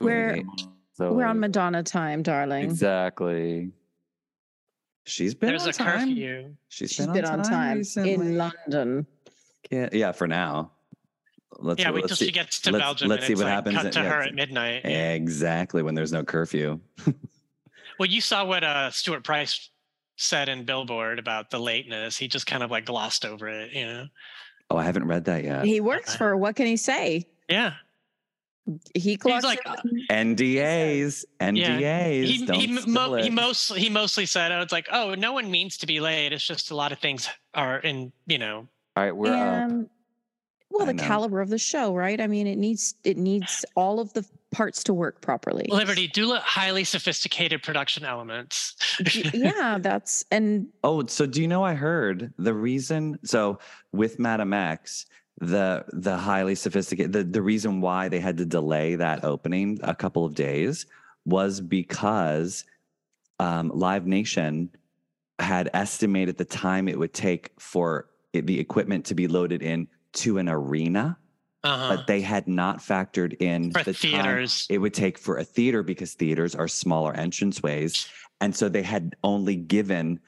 We're- So We're on Madonna time, darling. Exactly. She's been There's on a time. curfew. She's She's been, on time, recently. in London. Yeah, yeah, for now. Let's, Yeah, wait let's till see. she gets to let's- Belgium. let's and see what like happens Cut at- to yeah, her at midnight. Exactly when there's no curfew. Well, you saw what uh, Stuart Price said in Billboard about the lateness. He just kind of like glossed over it, you know? Oh, I haven't read that yet. He works Okay. for what can he say? Yeah. He clocks like, in- NDAs, NDAs. He, don't he, mo- he mostly he mostly said, "Oh, it's like, oh, no one means to be late. It's just a lot of things are in, you know, All right, we're up. well, I the know. caliber of the show, right? I mean, it needs it needs all of the parts to work properly. Liberty do highly sophisticated production elements." Yeah, that's and Oh, so do you know? I heard the reason. So with Madame X, the the highly sophisticated the, the reason why they had to delay that opening a couple of days was because um, Live Nation had estimated the time it would take for it, the equipment to be loaded in to an arena, uh-huh. but they had not factored in For the time theaters. it would take for a theater because theaters are smaller entranceways. And so they had only given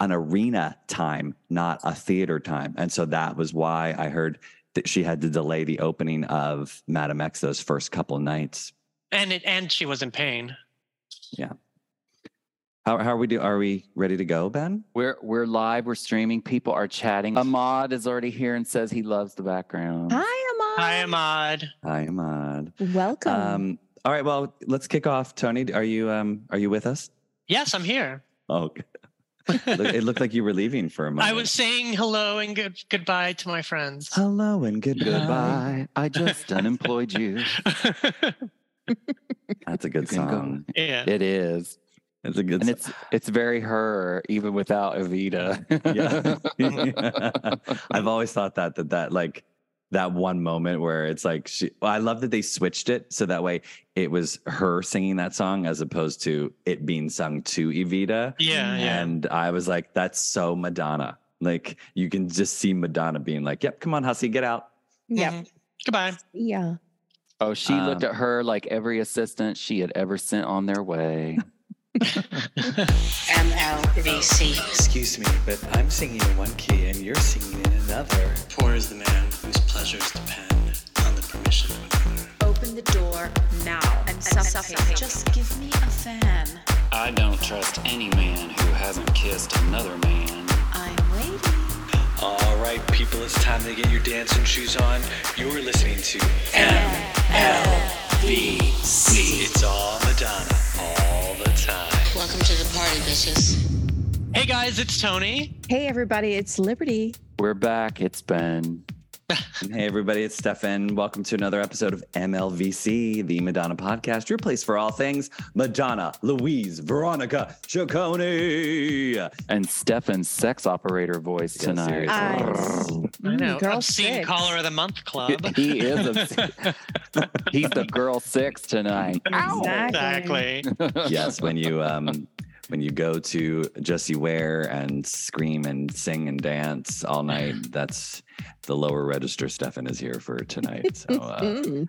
an arena time, not a theater time. And so that was why I heard that she had to delay the opening of Madame X those first couple nights. and it and she was in pain. Yeah. How, how are we do? Are we ready to go, Ben? We're we're live. We're streaming. People are chatting. Ahmad is already here and says he loves the background. hi, Ahmad. Hi, Ahmad. Hi, Ahmad. Welcome. Um, all right. Well, let's kick off. Tony, are you um are you with us? Yes, I'm here. Oh, good. Look- it looked like you were leaving for a moment. I was saying hello and good goodbye to my friends. Hello and good Goodbye. I just unemployed you. That's a good You can go. song. yeah. It is, It's a good and song. it's it's very her even without Evita. yeah. I've always thought that that that like that one moment where it's like she well, I love that they switched it so that way it was her singing that song as opposed to it being sung to Evita. Yeah, yeah. And I was like, that's so Madonna. Like you can just see Madonna being like, Yep, come on, Hussy, get out. yep. Mhm. Goodbye. Yeah. oh, she looked Um, at her like every assistant she had ever sent on their way. MLVC. Excuse me, but I'm singing in one key and you're singing in another. Poor is the man whose pleasures depend on the permission of another. Open the door now and suffocate. Just give me a fan. I don't trust any man who hasn't kissed another man. I'm waiting. All right, people, it's time to get your dancing shoes on. You're listening to MLVC. It's all Madonna, all the time. Welcome to the party, bitches. hey guys, it's Tony. Hey, everybody. It's Liberty. We're back. It's Ben. And hey everybody, it's Stefan. Welcome to another episode of MLVC, the Madonna podcast, your place for all things Madonna, Louise, Veronica, Ciccone. And Stefan's sex operator voice Yeah, tonight. seriously. I, I know. Girl Obscene six. caller of the month club. he is a, he's the girl six tonight. Exactly. exactly. yes, when you um when you go to Jessie Ware and scream and sing and dance all night, that's the lower register Stefan is here for tonight. So uh,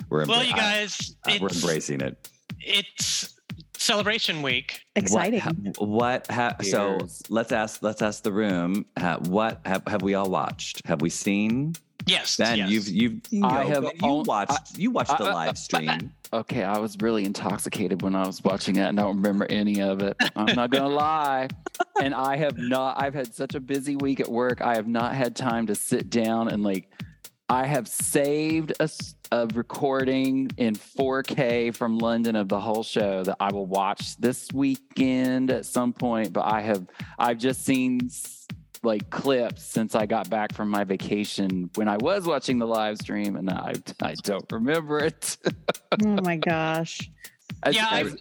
we're Well, embra- you guys, uh, we're embracing it. it's celebration week. exciting. What, ha- what ha- so let's ask let's ask the room. Ha- what have, have we all watched? Have we seen? Yes. Ben, yes. you've you've you I have you on- watched you watched the I- I- live stream. Okay, I was really intoxicated when I was watching it and I don't remember any of it. I'm not gonna lie. And I have not I've had such a busy week at work. I have not had time to sit down and like I have saved a, a recording in 4K from London of the whole show that I will watch this weekend at some point. But I have I've just seen s- like clips since I got back from my vacation when I was watching the live stream, and I I don't remember it. oh my gosh. As, Yeah, as,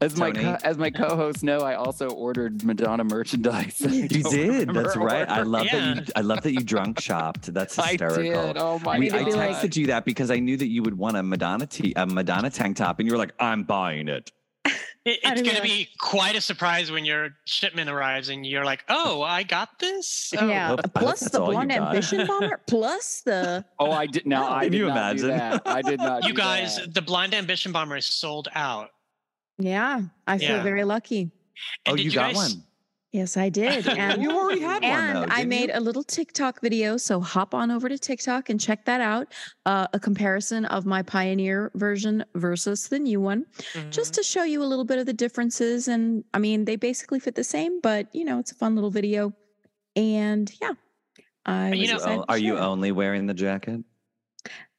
as my co- as my co-hosts know, I also ordered Madonna merchandise. You did. That's right. I love Yeah. that you. I love that you drunk shopped. That's I hysterical. did. Oh my We, need I to like- texted you that because I knew that you would want a Madonna t- a Madonna tank top, and you were like, "I'm buying it." It, it's going to be quite a surprise when your shipment arrives and you're like, "Oh, I got this." Oh. yeah. hope- Plus the all blonde ambition bomber. Plus the Oh, I did now. I Can did you not do imagine? that. I did not. You do guys, that. the Blond Ambition Bomber is sold out. yeah. I feel Yeah. very lucky. And oh, did you got guys, one. Yes, I did. And You already had one, and I made you? a little TikTok video. So hop on over to TikTok and check that out. Uh, a comparison of my Pioneer version versus the new one, just Mhm. to show you a little bit of the differences. And I mean, they basically fit the same, but you know, it's a fun little video. And yeah, I You was know- are you only wearing the jacket?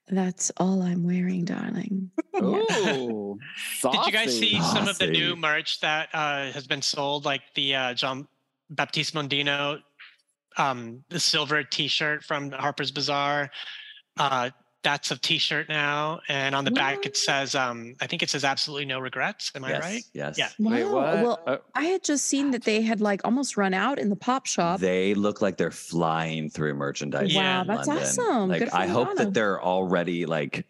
That's all I'm wearing, darling. Yeah. Ooh, Did you guys see saucy. some of the new merch that uh, has been sold, like the uh, John Baptiste Mondino, um, the silver T-shirt from the Harper's Bazaar? Uh, that's a T-shirt now, and on the back it says, um, I think it says "Absolutely no regrets." Am I right? Yes. Yeah. Wow. Wait, what? Well, Uh, I had just seen that they had like almost run out in the pop shop. They look like they're flying through merchandise. Yeah. Wow, that's London. awesome. Like I hope Madonna. that they're already like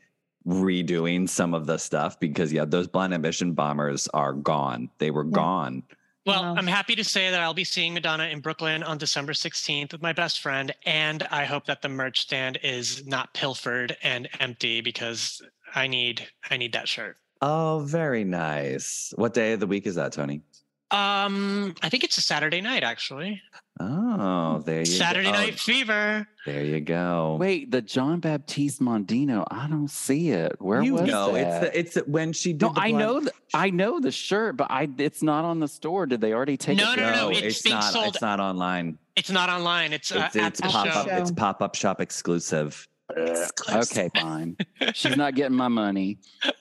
redoing some of the stuff because yeah, those blond ambition bombers are gone. They were Yeah. gone. Well, Wow. I'm happy to say that I'll be seeing Madonna in Brooklyn on December 16th with my best friend, and I hope that the merch stand is not pilfered and empty because I need I need that shirt. Oh, very nice. What day of the week is that, Tony? Um, I think it's a Saturday night actually. Oh, there you go Saturday go. Night Fever. There you go. Wait, the John Baptiste Mondino. I don't see it. Where you was know, that? it's the, it's when she did. no, the I know. The, I know the shirt, but I it's not on the store. Did they already take No, it? no, no, No, it's it's, being not. sold- It's not online. It's not online. It's, uh, It's, at it's the pop show. up. It's pop up shop exclusive. Okay, fine. She's not getting my money.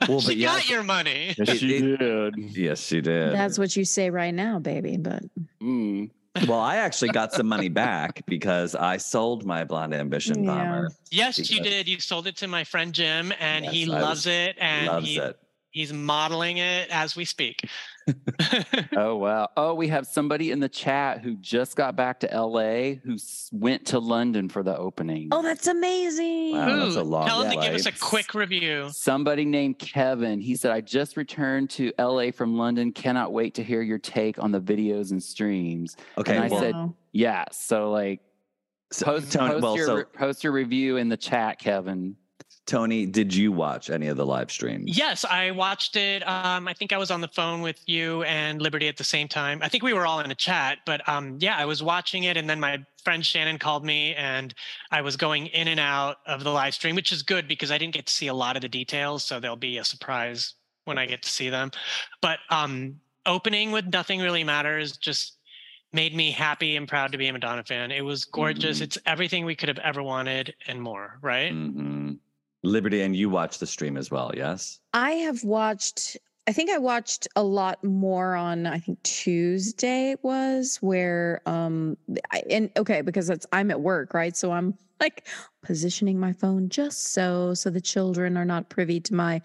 Well, she but yeah, got your money. Yes, she it- did. yes, she did. That's what you say right now, baby. But Mm. Well, I actually got some money back because I sold my blonde ambition Yeah. bomber. Yes, you did. You sold it to my friend Jim, and he I loves was- it, and Loves he, it. He's modeling it as we speak. Oh wow. Oh, we have somebody in the chat who just got back to LA who s- went to London for the opening. oh, that's amazing. Wow, that's a Ooh, long Tell him to give us a quick review. Somebody named Kevin. He said, I just returned to LA from London. Cannot wait to hear your take on the videos and streams. Okay, And I well, said- Wow. Yeah. So like so, post, Tony, post, well, your, so post your review in the chat, Kevin. Tony, did you watch any of the live streams? Yes, I watched it. Um, I think I was on the phone with you and Liberty at the same time. I think we were all in a chat, but um, yeah, I was watching it, and then my friend Shannon called me, and I was going in and out of the live stream, which is good because I didn't get to see a lot of the details, so there'll be a surprise when I get to see them. But um, opening with "Nothing Really Matters" just made me happy and proud to be a Madonna fan. It was gorgeous. Mhm. It's everything we could have ever wanted and more. Right? hmm Liberty, and you watched the stream as well, yes? I have watched. I think I watched a lot more on. I think Tuesday it was where um I, and okay because it's I'm at work right so I'm like positioning my phone just so so the children are not privy to my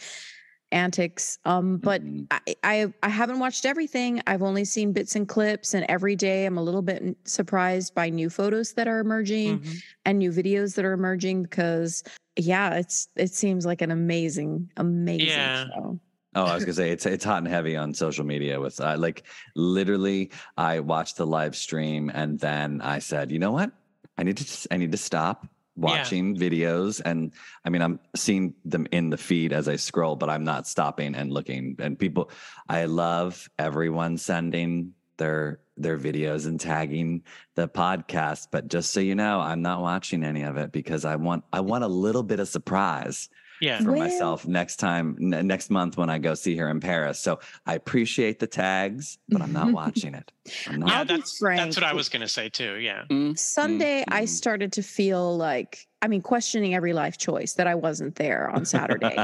antics. Um, but Mhm. I, I I haven't watched everything. I've only seen bits and clips, and every day I'm a little bit surprised by new photos that are emerging Mhm. and new videos that are emerging because yeah, it's it seems like an amazing, amazing Yeah. show. Oh, I was gonna say it's it's hot and heavy on social media with uh, like literally I watched the live stream and then I said, you know what? I need to just, I need to stop watching videos and I mean I'm seeing them in the feed as I scroll, but I'm not stopping and looking. And people I love everyone sending their their videos and tagging the podcast, but just so you know, I'm not watching any of it because I want I want a little bit of surprise Yeah. for Well- myself next time n- next month when I go see her in Paris. So I appreciate the tags, but I'm not watching it. I'm not. Yeah, I'll that's frank. that's what I was gonna say too. Yeah. Mm, Sunday, I mm. started to feel like, I mean, questioning every life choice that I wasn't there on Saturday.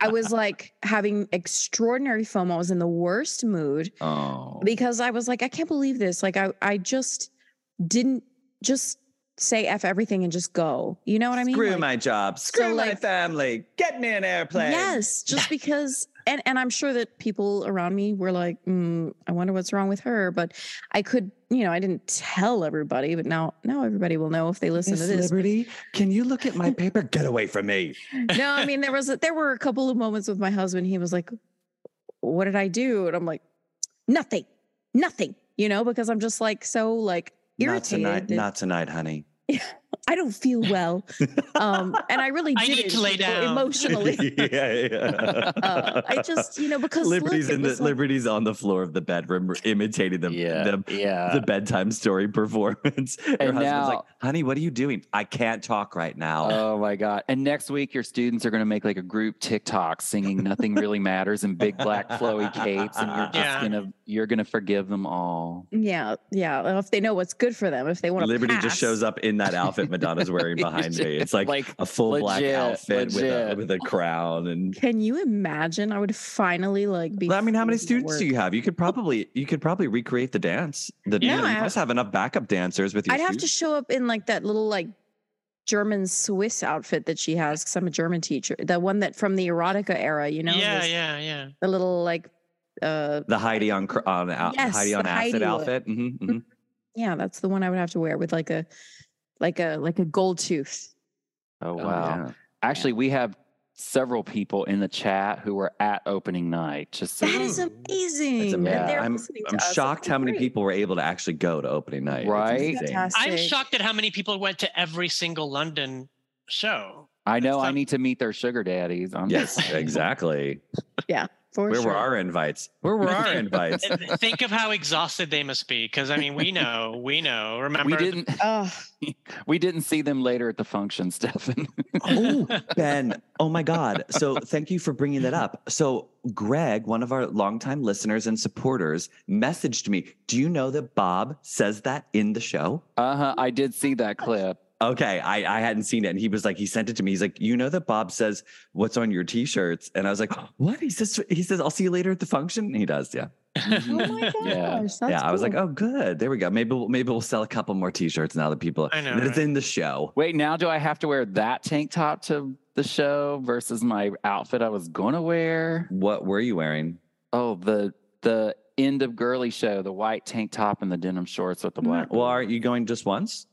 I was like having extraordinary FOMO. I was in the worst mood oh, because I was like, I can't believe this. Like, I, I just didn't just say F everything and just go. You know what I mean? screw Like, my job, screw my like- family, get me an airplane. Yes, just because, and and I'm sure that people around me were like, mm, I wonder what's wrong with her. But I could, you know, I didn't tell everybody, but now now everybody will know if they listen Miss to this. Liberty, can you look at my paper? Get away from me. no, I mean there was a, there were a couple of moments with my husband. He was like, "What did I do?" And I'm like, nothing, nothing, you know, because I'm just like so like Not irritated. tonight. Not tonight, honey. Yeah. I don't feel well. um, and I really I did need to lay down. emotionally. yeah, yeah. uh, I just, you know, because look, Liberty's it in the was like- Liberty's on the floor of the bedroom imitating the yeah, the, yeah. the bedtime story performance. Her And husband's like, now- honey, what are you doing? I can't talk right now. Oh my god! And next week, your students are going to make like a group TikTok singing "Nothing Really Matters" in big black flowy capes, and you're just Yeah. gonna you're gonna forgive them all. yeah, yeah. If they know what's good for them, if they want to Liberty just shows up in that outfit Madonna's wearing behind me. It's like, Like, a full black legit, outfit with a, with a crown and Can you imagine? I would finally like be. I mean, how many free to students do you have? You could probably you could probably recreate the dance. The Yeah, you, know, you I- must have enough backup dancers with you. I'd have to show up in like that little like German Swiss outfit that she has because I'm a German teacher. The one that from the erotica era, you know? yeah, this- yeah, yeah. The little like uh the Heidi on on Yes, Heidi on acid Heidi look. outfit. hmm hmm yeah, that's the one I would have to wear with like a like a like a gold tooth. Oh Oh, wow! yeah. Actually, we have several people in the chat who were at opening night. Just so That you- is amazing. It's amazing. they're I'm, I'm shocked how many great. people were able to actually go to opening night. Right? I'm shocked at how many people went to every single London show. I know I Some- need to meet their sugar daddies. I'm Yes, just- exactly. For Where sure. were our invites? Where were our invites? Think of how exhausted they must be, because I mean, we know, we know. Remember, we didn't Oh, we didn't see them later at the function, Stefan. oh, Ben. Oh my God. So thank you for bringing that up. So Greg, one of our longtime listeners and supporters, messaged me. Do you know that Bob says that in the show? Uh huh. I did see that clip. Okay, I, I hadn't seen it. And he was like, he sent it to me. He's like, you know that Bob says what's on your t-shirts? And I was like, what? He says he says, I'll see you later at the function. He does, yeah. oh my gosh. Yeah. That's yeah. I was like, oh good. There we go. Maybe we'll maybe we'll sell a couple more t-shirts now that people I know, that it's right? in the show. Wait, now do I have to wear that tank top to the show versus my outfit I was gonna wear? What were you wearing? Oh, the the end of girly show, the white tank top and the denim shorts with the black. Well, aren't you going just once?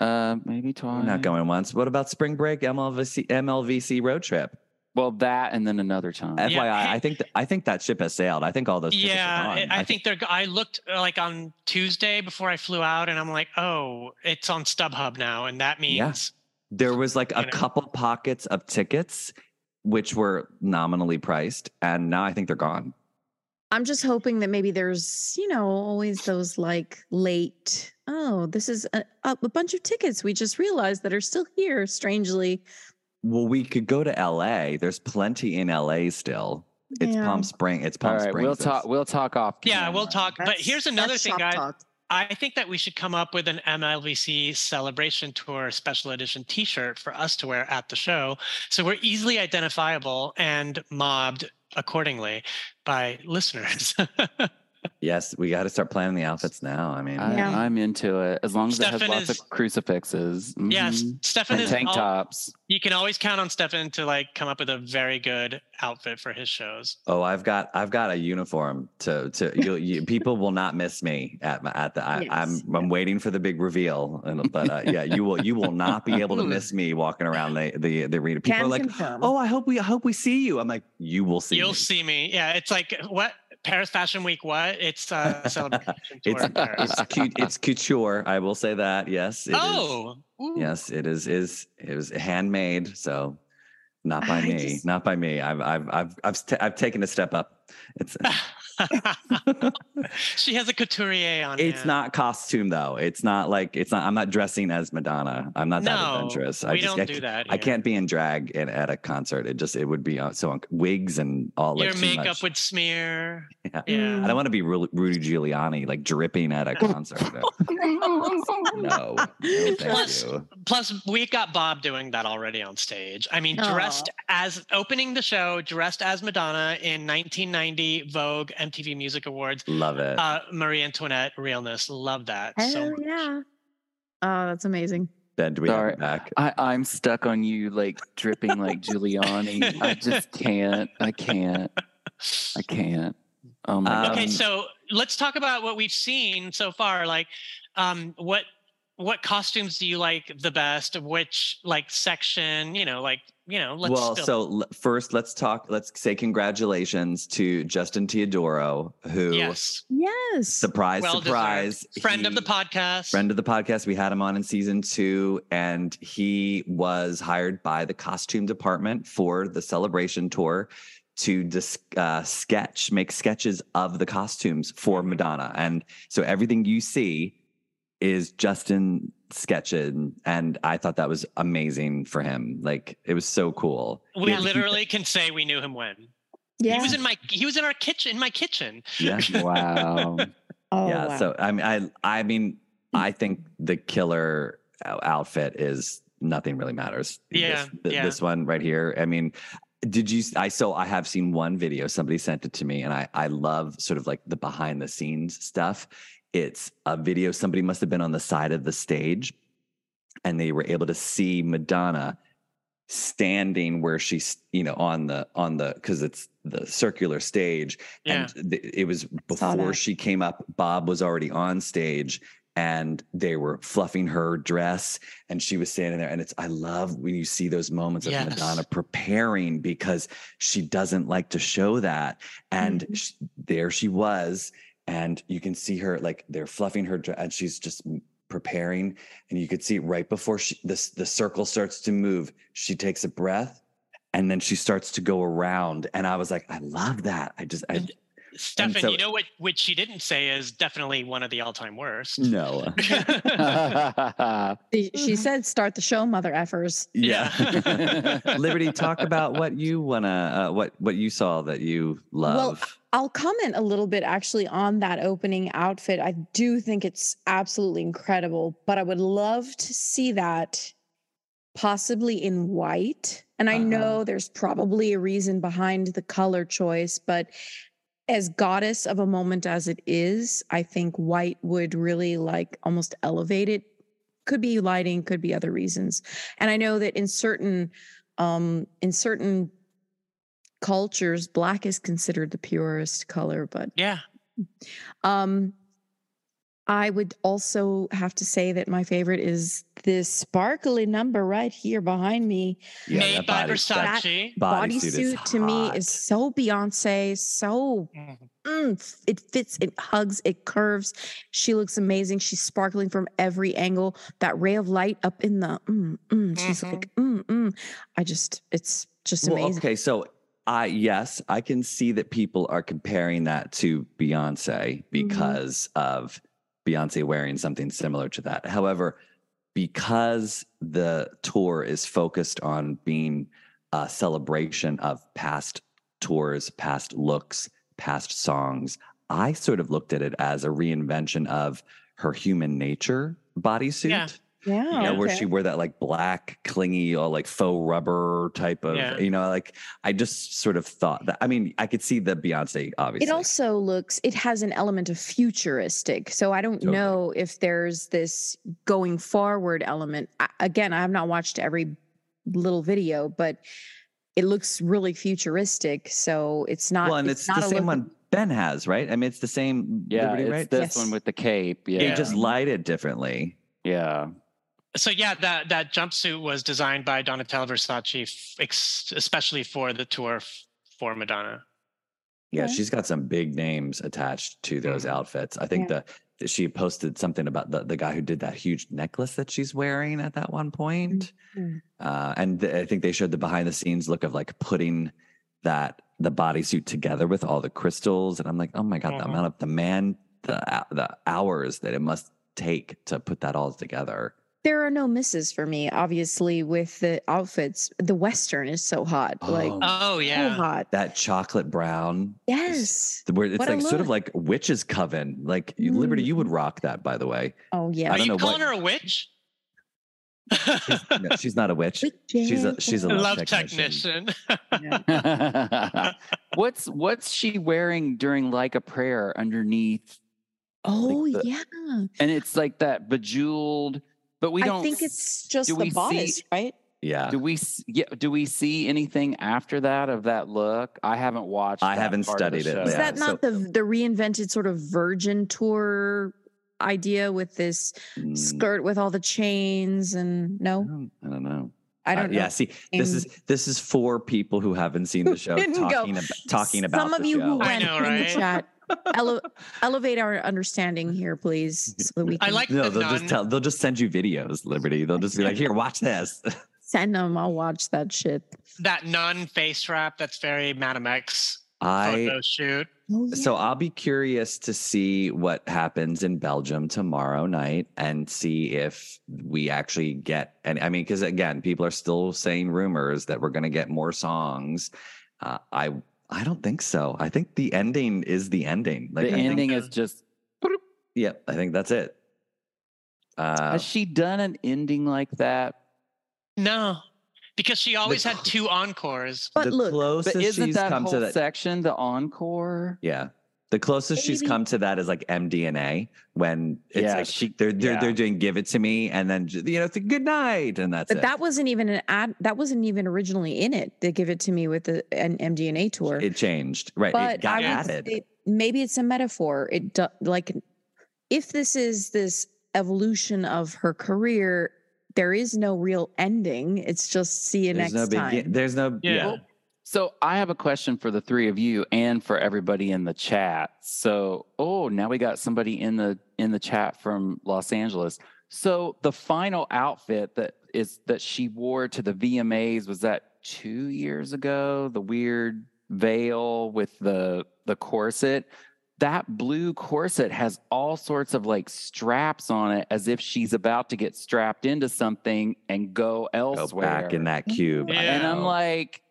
Uh, maybe twice. We're not going once. What about spring break MLVC MLVC road trip? Well, that and then another time. Yeah, FYI, hey- I think th- I think that ship has sailed. I think all those tickets are yeah, gone. I, I think they're. I looked uh, like on Tuesday before I flew out, and I'm like, oh, it's on StubHub now, and that means Yeah. there was like a know. couple pockets of tickets which were nominally priced, and now I think they're gone. I'm just hoping that maybe there's, you know, always those like late, oh, this is a, a a bunch of tickets we just realized that are still here, strangely. Well, we could go to LA. There's plenty in LA still. It's Yeah. Palm Spring. It's All Palm right, Springs. we'll talk. We'll talk off. yeah, we'll camera. talk. But here's another thing, guys. talk. I think that we should come up with an MLVC celebration tour special edition T-shirt for us to wear at the show, so we're easily identifiable and mobbed accordingly by listeners. Yes, we got to start planning the outfits now. I mean, I, Yeah. I'm into it as long as it has lots is- of crucifixes. yes, Mhm. Stefan and is. tank al- tops. you can always count on Stefan to like come up with a very good outfit for his shows. oh, I've got I've got a uniform to to you, you, people will not miss me at my, at the I, I'm I'm waiting for the big reveal. And, but uh, yeah, you will you will not be able to miss me walking around the the the arena. People Can are like, confirm. oh, I hope we I hope we see you. I'm like, you will see. You'll me. see me. Yeah, it's like what Paris Fashion Week. What? It's uh, a celebration tour It's Paris. it's cute. It's couture. I will say that. Yes. oh. Yes, it is. Is it was handmade. So not by I me. just- Not by me. I've I've I've I've, I've taken a step up. It's she has a couturier on. it's hand. not costume though. It's not like it's not. I'm not dressing as Madonna. I'm not that adventurous. I we just don't I, do ca- that. I can't be in drag in, at a concert. It just it would be uh, so un- wigs and all like Your too makeup much. would smear. Yeah. Yeah. I don't want to be Ru- Rudy Giuliani like dripping at a concert. No, no, no Plus- you. Plus, we got Bob doing that already on stage. I mean, dressed as opening the show, dressed as Madonna in 1990 Vogue MTV Music Awards. Love it. Uh, Marie Antoinette realness. Love that so Hell much. yeah. Oh, that's amazing. ben, do we sorry. have it back? I, I'm stuck on you, like dripping like Giuliani. I just can't. I can't. I can't. Oh my Um, god. Okay, so let's talk about what we've seen so far. Like, um, what what costumes do you like the best? Which like section? You know, like you know. Let's well, still- so l- first, let's talk. Let's say congratulations to Justin Teodoro, who yes, Yes. surprise, well surprise, deserved. Friend of the podcast. friend of the podcast. We had him on in season two, and he was hired by the costume department for the celebration tour to dis- uh, sketch, make sketches of the costumes for Madonna. And so everything you see is Justin sketching. And I thought that was amazing for him. Like it was so cool. we Yeah, literally can say we knew him when yeah. he was in my he was in our kitchen in my kitchen. Yeah. Wow. oh, yeah. wow. So I mean, I I mean, I think the killer outfit is nothing really matters. Yeah, This, th- yeah. this one right here. I mean, did you? i so I have seen one video. Somebody sent it to me, and I I love sort of like the behind the scenes stuff. It's a video. Somebody must have been on the side of the stage, and they were able to see Madonna standing where she's you know on the on the because it's the circular stage Yeah. and th- it was before she came up bob was already on stage and they were fluffing her dress and she was standing there and it's i love when you see those moments of Yes. madonna preparing because she doesn't like to show that and Mhm. sh- there she was and you can see her like they're fluffing her dress and she's just preparing and you could see right before she this the circle starts to move she takes a breath and then she starts to go around and i was like i love that i just i Stefan, so- you know what what she didn't say is definitely one of the all time worst. no She- she said, "Start the show, mother effers." yeah, Yeah. liberty talk about what you wanna uh, what what you saw that you love I'll comment a little bit actually on that opening outfit. I do think it's absolutely incredible, but I would love to see that possibly in white. And I Uh-huh. know there's probably a reason behind the color choice, but as goddess of a moment as it is, I think white would really like almost elevate it. Could be lighting, could be other reasons. And I know that in certain um in certain cultures black is considered the purest color but yeah. um i would also have to say that my favorite is this sparkly number right here behind me yeah Made that by body- that Versace. bodysuit is bodysuit to me is so beyonce so Mhm. mm, it fits it hugs it curves she looks amazing she's sparkling from every angle that ray of light up in the mm, mm, she's Mhm. like mm, mm. i just it's just Well, amazing okay, so I yes, I can see that people are comparing that to Beyonce mm-hmm. because of Beyonce wearing something similar to that. However, because the tour is focused on being a celebration of past tours, past looks, past songs, I sort of looked at it as a reinvention of her human nature bodysuit. Yeah. Yeah, You know, where she wore that like black, clingy, or like faux rubber type of, Yeah. you know, like I just sort of thought that. I mean, I could see the Beyonce, obviously. It also looks, it has an element of futuristic. So I don't Totally. know if there's this going forward element. I, again, I have not watched every little video, but it looks really futuristic. So it's not. well, and it's, not the same look- one Ben has, right? I mean, it's the same. Yeah, Liberty, it's right? this Yes. one with the cape. Yeah. They Yeah. just light it differently. yeah. So yeah, that that jumpsuit was designed by Donatella Versace, f- especially for the tour f- for Madonna. Yeah, Okay. she's got some big names attached to those Mhm. outfits. I think the that she posted something about the, the guy who did that huge necklace that she's wearing at that one point. Mhm. Uh, and th- I think they showed the behind the scenes look of like putting that the bodysuit together with all the crystals. And I'm like, oh my God, the Mhm. amount of the man, the the hours that it must take to put that all together. There are no misses for me, obviously, with the outfits. The Western is so hot. Like, Oh, Oh so yeah, hot. that chocolate brown. Yes. Where it's What like sort of like witch's coven. Like you- Liberty, you mm. would rock that, by the way. Oh, yeah. I are don't you know calling what- her a witch? No, she's not a witch. She's a she's a A love, love technician. technician. what's what's she wearing during like a prayer underneath? Oh, the- yeah. And it's like that bejeweled, but we don't I think it's just the we see- right? Yeah. do we yeah, do we see anything after that of that look? I haven't watched I haven't part of the studied it. Is Yeah, that not so- the the reinvented sort of Virgin tour idea with this Mm, skirt with all the chains and I no, don't, I don't know. I Uh, don't know. yeah, see, this is this is for people who haven't seen the show Didn't go. talking about talking about some of the you show. who went know, in the chat. Ele- elevate our understanding here, please, so that we I like no, the they'll nun. just tell. They'll just send you videos, Liberty. They'll just be like, "Here, watch this." send them. I'll watch that shit. that nun face wrap. That's very Madame X I photo shoot. Oh, so I'll be curious to see what happens in Belgium tomorrow night and see if we actually get. And I mean, because again, people are still saying rumors that we're going to get more songs. Uh, I I don't think so. I think the ending is the ending. Like the I ending so. is just. Yep, I think that's it. Uh, Has she done an ending like that? No, because she always had two encores. But the look, closest But isn't that come whole to that. section the encore? Yeah. The closest she's come to that is like MDNA when it's Yeah, like she- they're they're yeah. they're doing give it to me and then you know it's a good night and that's but it. that wasn't even an ad. That wasn't even originally in it. They give it to me with the an MDNA tour. it changed. Right. but it got I would added. say maybe it's a metaphor. It do, like if this is this evolution of her career, there is no real ending. It's just see you there's next no time. begin there's no Yeah. yeah. So I have a question for the three of you and for everybody in the chat. So, oh, now we got somebody in the in the chat from Los Angeles. So the final outfit that is that she wore to the VMAs was that 2 years ago, the weird veil with the the corset. That blue corset has all sorts of like straps on it as if she's about to get strapped into something and go Go elsewhere. back in that cube. Yeah. And I'm like,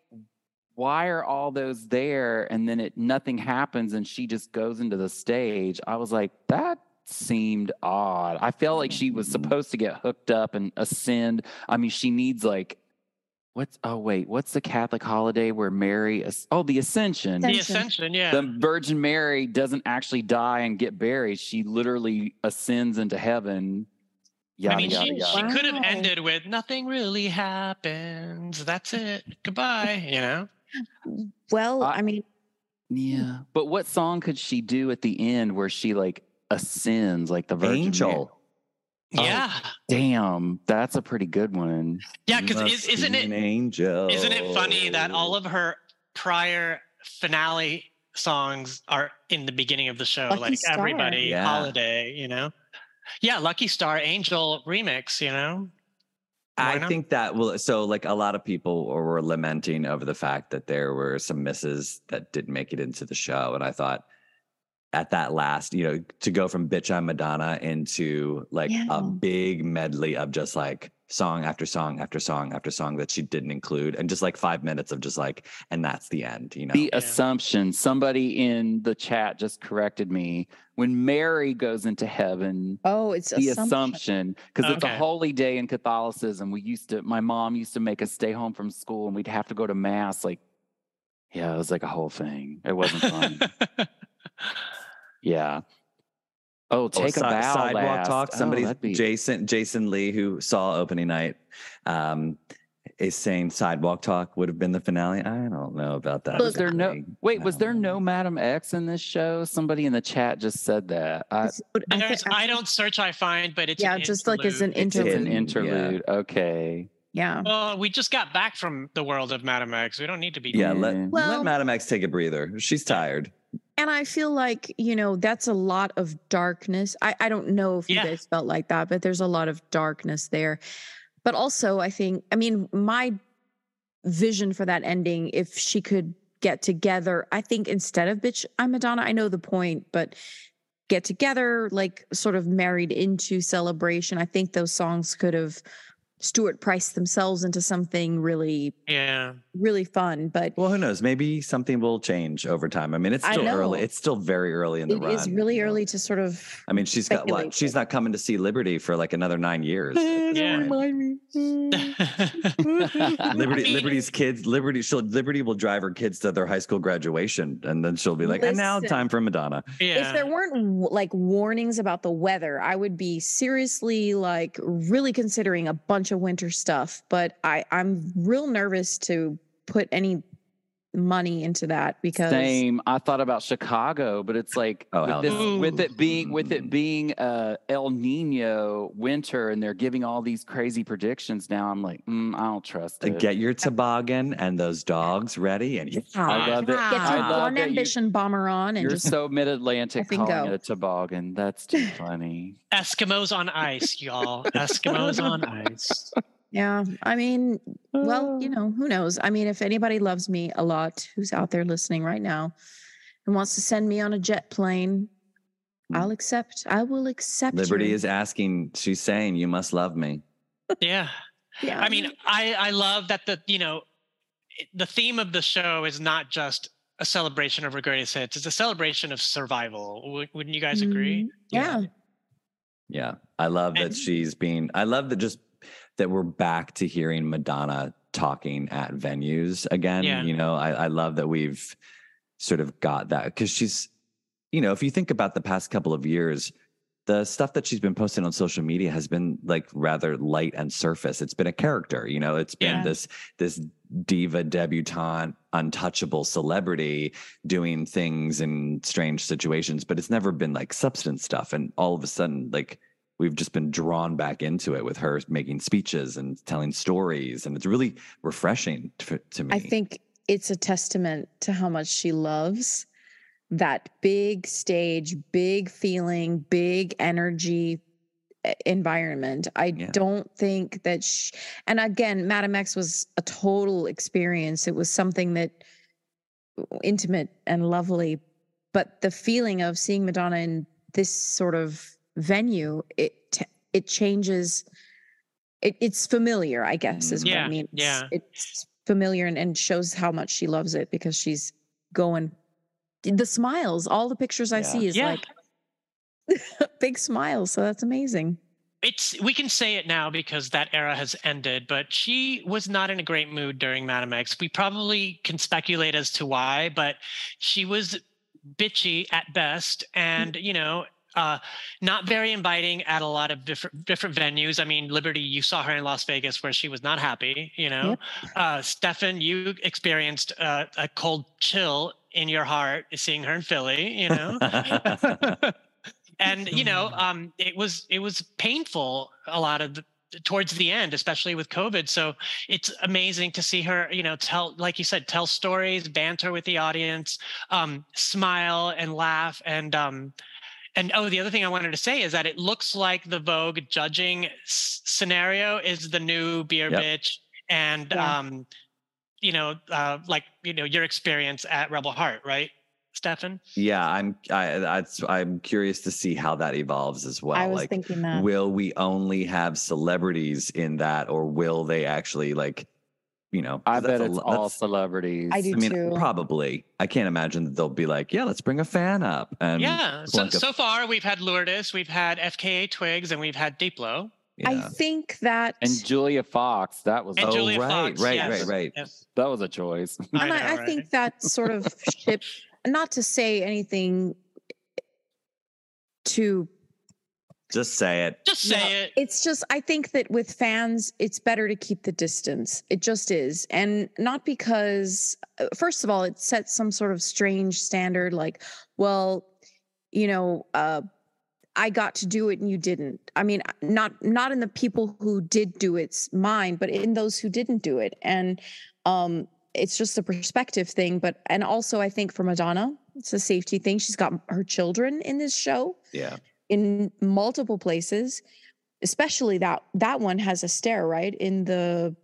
why are all those there? And then it nothing happens and she just goes into the stage. I was like, that seemed odd. I felt like she was mm-hmm. supposed to get hooked up and ascend. I mean, she needs like what's oh wait, what's the Catholic holiday where Mary as- oh the Ascension. The Ascension. Ascension, yeah. The Virgin Mary doesn't actually die and get buried. She literally ascends into heaven. Yada, I mean, yada, she, yada. she could have ended with nothing really happens. That's it. Goodbye. You know? Well, I- I mean, Yeah. But what song could she do at the end where she like ascends like the Virgin Mary? Angel. Oh. Yeah. Damn, that's a pretty good one. Yeah, because is, isn't be an it angel? isn't it funny that all of her prior finale songs are in the beginning of the show? Lucky like Star. everybody Yeah. holiday, you know? Yeah, Lucky Star Angel remix, you know? Why I not? think that will so like a lot of people were lamenting over the fact that there were some misses that didn't make it into the show. And I thought at that last, you know, to go from bitch I'm Madonna into like Yeah. a big medley of just like song after song after song after song that she didn't include and just like five minutes of just like and that's the end, you know. The Yeah. assumption, somebody in the chat just corrected me. When Mary goes into heaven, oh, it's the assumption. assumption, because it's a holy day in Catholicism. We used to, my mom used to make us stay home from school and we'd have to go to mass. Like, yeah, it was like a whole thing. It wasn't fun. yeah. Oh, Oh, take si- a bow. sidewalk last. talk. Oh, Somebody, that'd be- Jason, Jason Lee, who saw opening night, um, is saying sidewalk talk would have been the finale. I don't know about that. was there no wait? I Was there no Madame X in this show? Somebody in the chat just said that. I, I There's, I don't search, I find, but it's Yeah, an just like it's an interlude. it's an hidden, yeah. interlude. Okay. Yeah. Well, we just got back from the world of Madame X. We don't need to be. Yeah, let, Well- let Madame X take a breather. She's tired. And I feel like, you know, that's a lot of darkness. I, I don't know if Yeah. you guys felt like that, but there's a lot of darkness there. But also, I think, I mean, my vision for that ending, if she could get together, I think instead of Bitch, I'm Madonna, I know the point, but get together, like sort of married into celebration. I think those songs could have Stuart Price themselves into something really, Yeah. really fun. But Well, who knows? Maybe something will change over time. I mean, it's still early. It's still very early in the it run. is really you know? early to sort of I mean, she's got speculate. what? She's not coming to see Liberty for like another nine years. at this Yeah. point. me. Liberty, mean- Liberty's kids. Liberty, she'll Liberty will drive her kids to their high school graduation, and then she'll be like, "And now time for Madonna." yeah. If there weren't like warnings about the weather, I would be seriously like really considering a bunch of winter stuff. But I, I'm real nervous to put any money into that because Same. I thought about Chicago, but it's like Oh, with, this, no. with it being with Mm. it being uh, El Nino winter, and they're giving all these crazy predictions. Now I'm like, mm, I don't trust it. Get your toboggan and those dogs ready, and you I love that. get I your love one that you- ambition bomber on and You're just so mid Atlantic calling go. it a toboggan. That's too funny. Eskimos on ice, y'all. Eskimos on ice. yeah. I mean, well, you know, who knows? I mean, if anybody loves me a lot, who's out there listening right now, and wants to send me on a jet plane, I'll accept. I will accept. Liberty you. is asking. She's saying, "You must love me." Yeah. Yeah. I mean, I I love that the you know the theme of the show is not just a celebration of her greatest hits; it's a celebration of survival. Wou- Wouldn't you guys agree? Mhm. Yeah. Yeah, I love that And- she's being. I love that just that we're back to hearing Madonna talking at venues again. Yeah. You know, I, I love that we've sort of got that because she's, you know, if you think about the past couple of years, the stuff that she's been posting on social media has been like rather light and surface. It's been a character, you know, it's been Yeah. this this diva debutante, untouchable celebrity doing things in strange situations, but it's never been like substance stuff. And all of a sudden, like we've just been drawn back into it with her making speeches and telling stories, and it's really refreshing to, to me. I think it's a testament to how much she loves that big stage, big feeling, big energy environment. I Yeah. don't think that sh and again, Madame X was a total experience. It was something that intimate and lovely, but the feeling of seeing Madonna in this sort of venue, it t- it changes it, it's familiar, I guess, is what I mean. It's- yeah. It's familiar and, and shows how much she loves it because she's going the smiles, all the pictures I Yeah. see is Yeah. like big smiles. So that's amazing. It's we can say it now because that era has ended, but she was not in a great mood during Madame X. We probably can speculate as to why, but she was bitchy at best, and mm. you know, uh, not very inviting at a lot of different different venues. I mean, Liberty, you saw her in Las Vegas where she was not happy. You know, uh, Stefan, you experienced uh, a cold chill in your heart seeing her in Philly. You know. and you know um it was it was painful a lot of the, towards the end especially with covid so it's amazing to see her you know tell like you said tell stories banter with the audience um smile and laugh and um and oh the other thing i wanted to say is that it looks like the vogue judging s- scenario is the new beer Yep. bitch and Yeah. um you know uh like you know your experience at rebel heart right stefan yeah, I'm. I, that's, I'm curious to see how that evolves as well. I was like, thinking that. will we only have celebrities in that, or will they actually like, you know? I bet it's lo- all celebrities. I do I mean, too. probably. I can't imagine that they'll be like, yeah, let's bring a fan up. And yeah. So a- so far we've had Lourdes, we've had FKA Twigs, and we've had Diplo. I think that And Julia Fox, that was And Oh, Julia right, Fox. right, yes. right, right. Yes. that was a choice. I and know, I, I think that sort of ship not to say anything to Just say it. Just say No, it. It's just, I think that with fans, it's better to keep the distance. It just is. And not because, uh, first of all, it sets some sort of strange standard like, well, you know, uh, I got to do it and you didn't. I mean, not not in the people who did do it's mind, but in those who didn't do it. And um, it's just a perspective thing. But and also, I think for Madonna, it's a safety thing. She's got her children in this show Yeah. In multiple places especially that that one has a stair right in the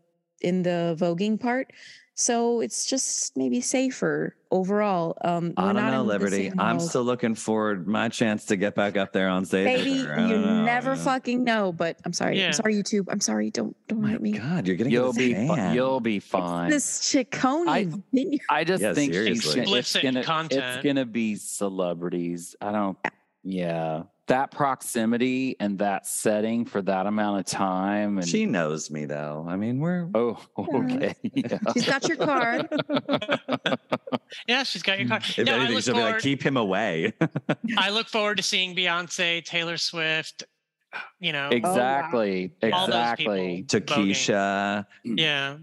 in the voguing part so it's just maybe safer overall um i don't know liberty i'm still looking forward my chance to get back up there on stage. with baby you know, never man. fucking know but i'm sorry Yeah. i'm sorry youtube i'm sorry don't don't My hurt me God, you're getting You'll be fi- fan. you'll be fine. this Ciccone I- vineyard. I just Yeah, think she's seriously. gonna, it's gonna it's gonna be celebrities. I don't. Yeah, that proximity and that setting for that amount of time, and She knows me though. I mean, we're oh, okay, yeah. she's got your card Yeah, she's got your card. if no, I anything, look, she'll be like, forward, keep him away. I look forward to seeing Beyonce, Taylor Swift, you know, oh, exactly, all those exactly. people. to. Kesha. Yeah.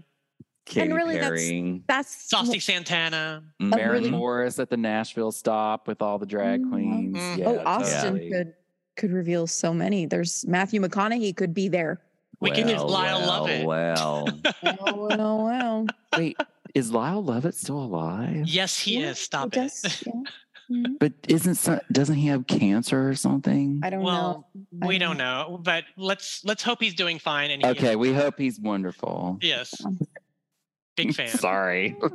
Katy really that's- Perry. That's Saucy Santana. Maren really- Morris at the Nashville stop with all the drag Mm, queens. mhm. Yeah, oh, Austin totally. could could reveal so many. There's Matthew McConaughey could be there. We can use Well, Lyle well, Lovett. Well, Oh, well, well. Wait, is Lyle Lovett still alive? Yes, he Yeah, is. Stop he it. does, yeah. Mhm. But isn't so- doesn't he have cancer or something? I don't Well, know. we I don't know, but let's let's hope he's doing fine. And he is- Okay, we hope he's wonderful. yes, big fan. Sorry.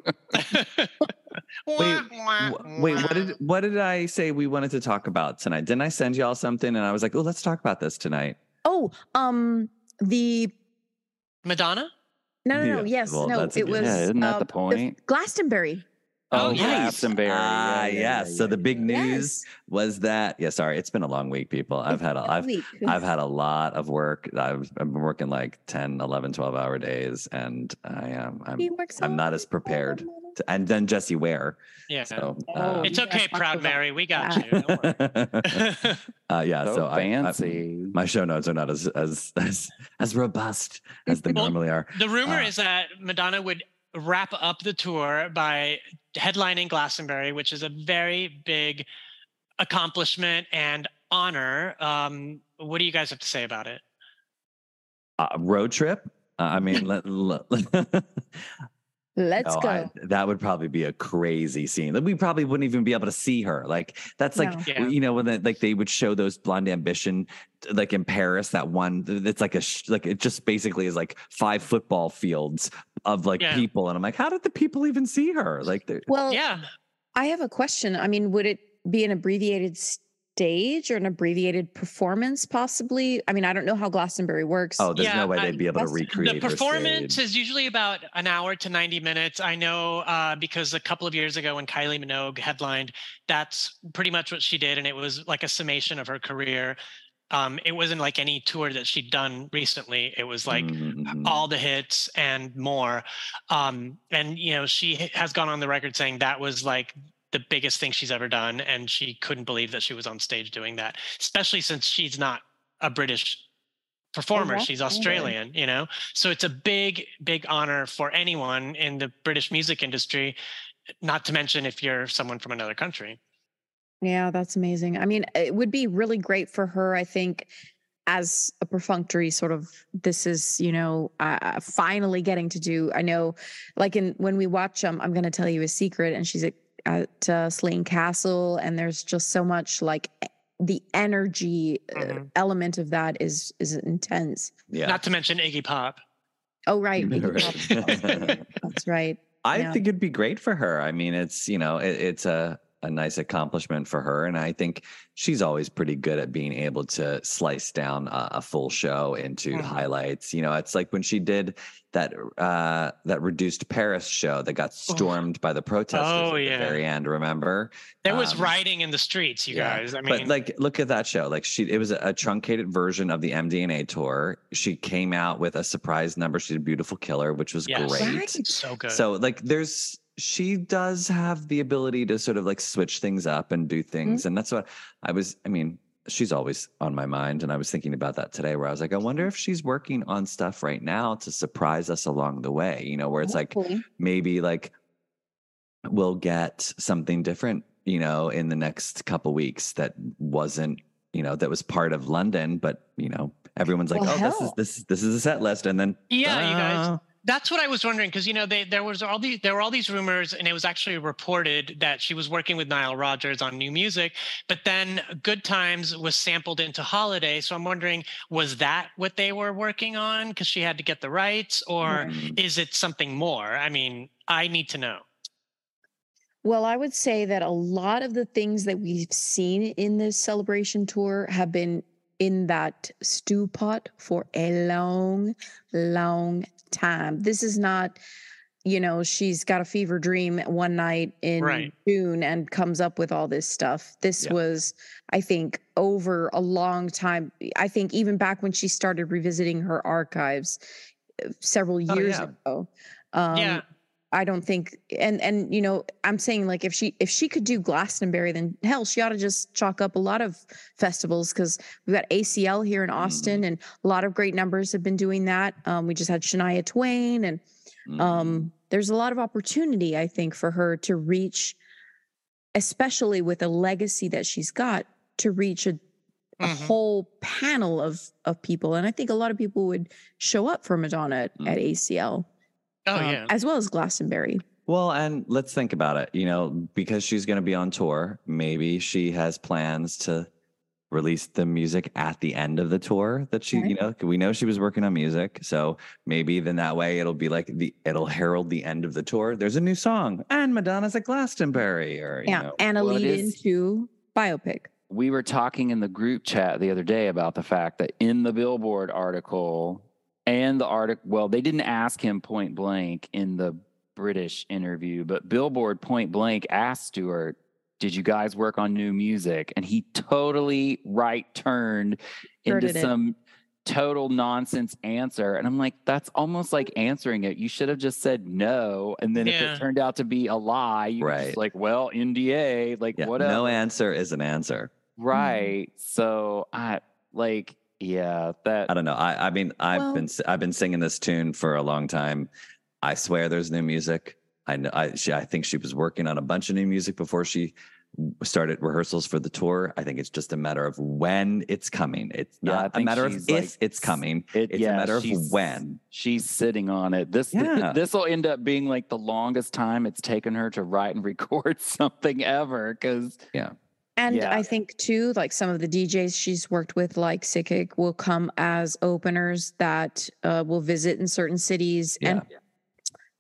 wait, wait. What did what did I say we wanted to talk about tonight? Didn't I send y'all something? And I was like, oh, let's talk about this tonight. Oh, um, the Madonna? no, no, no. Yeah, Yes, well, no. It good- was. Yeah, isn't that uh, the point? Glastonbury. Oh, Oh, yes. Glastonbury. Ah, Yeah, yeah, yes. yeah, so yeah, the big yeah. news was that. Yeah, sorry, it's been a long week, people. I've had a, I've Week. I've had a lot of work. I've, I've been working like 10, 11, 12 hour days, and I am I'm He I'm not as prepared. to- and then Jessie Ware. Yeah. So Oh, uh, it's okay, guys Proud Mary. We got that. you. Uh, yeah. So, So, I- I- fancy. my show notes are not as as as as robust as they Well, normally are. The rumor Uh, is that Madonna would wrap up the tour by headlining Glastonbury, which is a very big accomplishment and honor. Um, what do you guys have to say about it? Uh, road trip. Uh, I mean, let, let, Let's oh, No, go. I- that would probably be a crazy scene. Like, We probably wouldn't even be able to see her. Like that's like No. Yeah. you know when they, like they would show those Blonde Ambition like in Paris. That one it's like a sh- like it just basically is like five football fields of like Yeah. people, and I'm like, how did the people even see her? Like, they're- well, Yeah. I have a question. I mean, would it be an abbreviated stage or an abbreviated performance, possibly? I mean, I don't know how Glastonbury works. oh, there's Yeah, no way I- they'd be able to that's- recreate the her performance stage. is usually about an hour to 90 minutes i know uh, because a couple of years ago when kylie minogue headlined that's pretty much what she did and it was like a summation of her career um, it wasn't like any tour that she'd done recently it was like Mhm, mhm. all the hits and more um, and you know she has gone on the record saying that was like the biggest thing she's ever done and she couldn't believe that she was on stage doing that especially since she's not a british performer she's australian you know so it's a big big honor for anyone in the british music industry not to mention if you're someone from another country Yeah, that's amazing. I mean, it would be really great for her, I think, as a perfunctory sort of this is, you know, uh, finally getting to do. I know, like in when we watch um, I'm going to tell you a secret, and she's at, at uh, Slane Castle, and there's just so much like the energy uh, Mhm. element of that is is intense. yeah. not to mention iggy pop Oh right, Iggy Pop. that's right. I Yeah. think it'd be great for her. I mean, it's you know, it, it's a a nice accomplishment for her, and I think she's always pretty good at being able to slice down a, a full show into Mhm. highlights. You know, it's like when she did that uh that reduced Paris show that got stormed by the protesters Oh, at yeah. the very end. Remember? there was Um, rioting in the streets you yeah, guys i mean but like, look at that show. Like, she it was a, a truncated version of the MDNA tour. She came out with a surprise number. She did "Beautiful Killer," which was Yes. great. Right. so good So like there's she does have the ability to sort of like switch things up and do mm-hmm. things. And that's what I was I mean, she's always on my mind and I was thinking about that today where I was like I wonder if she's working on stuff right now to surprise us along the way, you know, where it's like maybe like we'll get something different, you know, in the next couple weeks that wasn't, you know, that was part of London, but you know, everyone's like, Well, "Oh, this is hell. this this is a set list." And then yeah you guys. That's what I was wondering because you know they, there was all these there were all these rumors and it was actually reported that she was working with Nile Rodgers on new music, but then Good Times was sampled into Holiday. So I'm wondering, was that what they were working on because she had to get the rights, or Mm. is it something more? I mean, I need to know. Well, I would say that a lot of the things that we've seen in this celebration tour have been in that stew pot for a long, long time. This is not, you know, she's got a fever dream one night in Right. June and comes up with all this stuff. This Yeah. was, I think, over a long time. I think even back when she started revisiting her archives uh, several Oh, years yeah. ago. Um, yeah, I don't think and and you know I'm saying like if she if she could do Glastonbury then hell she ought to just chalk up a lot of festivals because we've got ACL here in Austin and a lot of great numbers have been doing that. Um, we just had Shania Twain and Mhm. um, there's a lot of opportunity, I think, for her to reach, especially with a legacy that she's got, to reach a, a Mhm. whole panel of of people. And I think a lot of people would show up for Madonna at, at Mhm. ACL, Oh um, yeah. as well as Glastonbury. Well, and let's think about it. You know, because she's going to be on tour, maybe she has plans to release the music at the end of the tour that she, you know, we know she was working on music. So maybe then that way it'll be like the, it'll herald the end of the tour. There's a new song and Madonna's at Glastonbury or, you Yeah, know, and a well, lead is- into biopic. we were talking in the group chat the other day about the fact that in the Billboard article and the article, well, they didn't ask him point blank in the British interview, but Billboard point blank asked Stuart, Did you guys work on new music? And he totally right turned into it. some total nonsense answer. And I'm like, That's almost like answering it. You should have just said no. And then if it turned out to be a lie, you were Right. just like, Well, NDA, like yeah, whatever. no answer is an answer. Right. So I like, yeah, that I don't know. I, I mean, I've Well- been s- I've been singing this tune for a long time. I swear, there's new music. I know. I she, I think she was working on a bunch of new music before she started rehearsals for the tour. I think it's just a matter of when it's coming. It's Yeah, not a matter of she's, if like, it's coming. it, It's yeah, a matter of when. she's sitting on it. This Yeah. this will end up being like the longest time it's taken her to write and record something ever. Because And Yeah. I think too, like some of the DJs she's worked with, like Sickick, will come as openers that uh, will visit in certain cities, and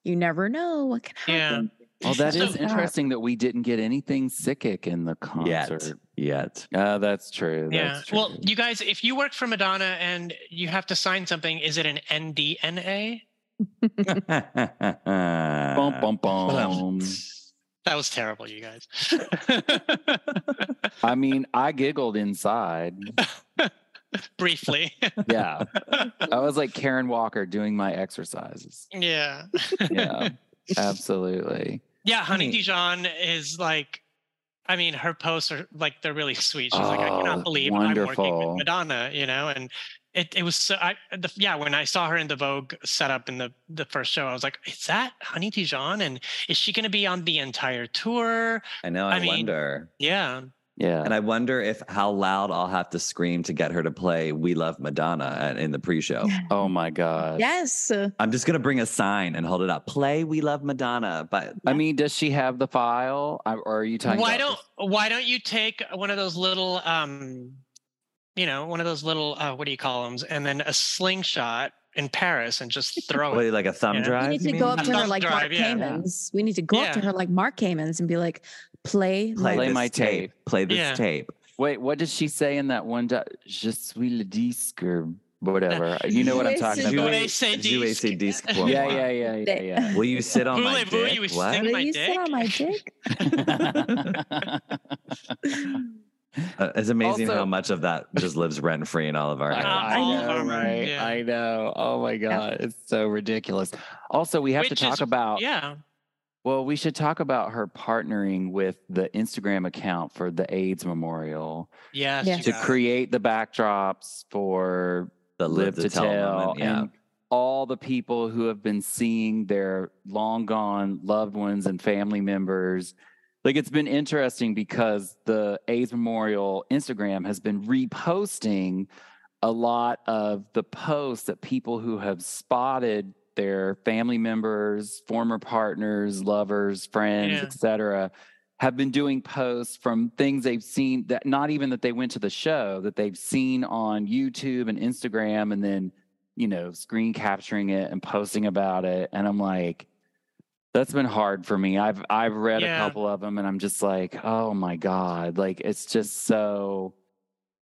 you never know what can happen. Yeah. happen. well, that So- is interesting that we didn't get anything Sickick in the Yet, concert. yet. Uh, that's true. Yeah. That's true. Well, you guys, if you work for Madonna and you have to sign something, is it an NDNA? bum bum bum. That was terrible, you guys. I mean, I giggled inside. Briefly. Yeah, I was like Karen Walker doing my exercises. yeah. Yeah, absolutely. Yeah, Honey. Dijon is like, I mean, her posts are like they're really sweet. She's like, I Oh, cannot believe I'm working with Madonna, you know, and it, it was so. I the, yeah, when I saw her in the Vogue setup in the the first show, I was like, is that Honey Dijon? And is she going to be on the entire tour? I know. I, I mean- wonder. Yeah, Yeah. And I wonder if how loud I'll have to scream to get her to play "We Love Madonna" at- in the pre-show. oh my god. Yes, I'm just gonna bring a sign and hold it up. Play "We Love Madonna," but I mean, does she have the file, or are you talking? why about don't why don't you take one of those little um, you know, one of those little uh, what do you call them, and then a slingshot in Paris and just throw what, it. like a thumb Yeah. drive? we need to go up to her like drive, Mark yeah. Kamins. We need to go up to her like Mark Kamins and be like, play, play, Play this my tape. Play this Yeah. tape. Wait, what did she say in that one? Do- Je suis le disque or whatever. You know what I'm talking about? Jouer ses Jouer ses disques. disques pour Yeah, yeah, yeah, yeah, yeah. Will you sit on my dick? What? Will you sit on my dick? dick? Uh, it's amazing how much of that just lives rent free in all of our I, heads. I know, right? yeah. I know. Oh my god, it's so ridiculous. Also, we have Which to talk is- about. Yeah. Well, we should talk about her partnering with the Instagram account for the AIDS Memorial Yes. Yeah. to create the backdrops for The Live to Tell, moment, yeah. and all the people who have been seeing their long gone loved ones and family members. Like it's been interesting because the AIDS Memorial Instagram has been reposting a lot of the posts that people who have spotted their family members, former partners, lovers, friends, Yeah. etc., have been doing posts from things they've seen that not even that they went to the show that they've seen on YouTube and Instagram and then you know screen capturing it and posting about it and I'm like that's been hard for me. I've I've read Yeah. a couple of them and I'm just like, "Oh my god, like it's just so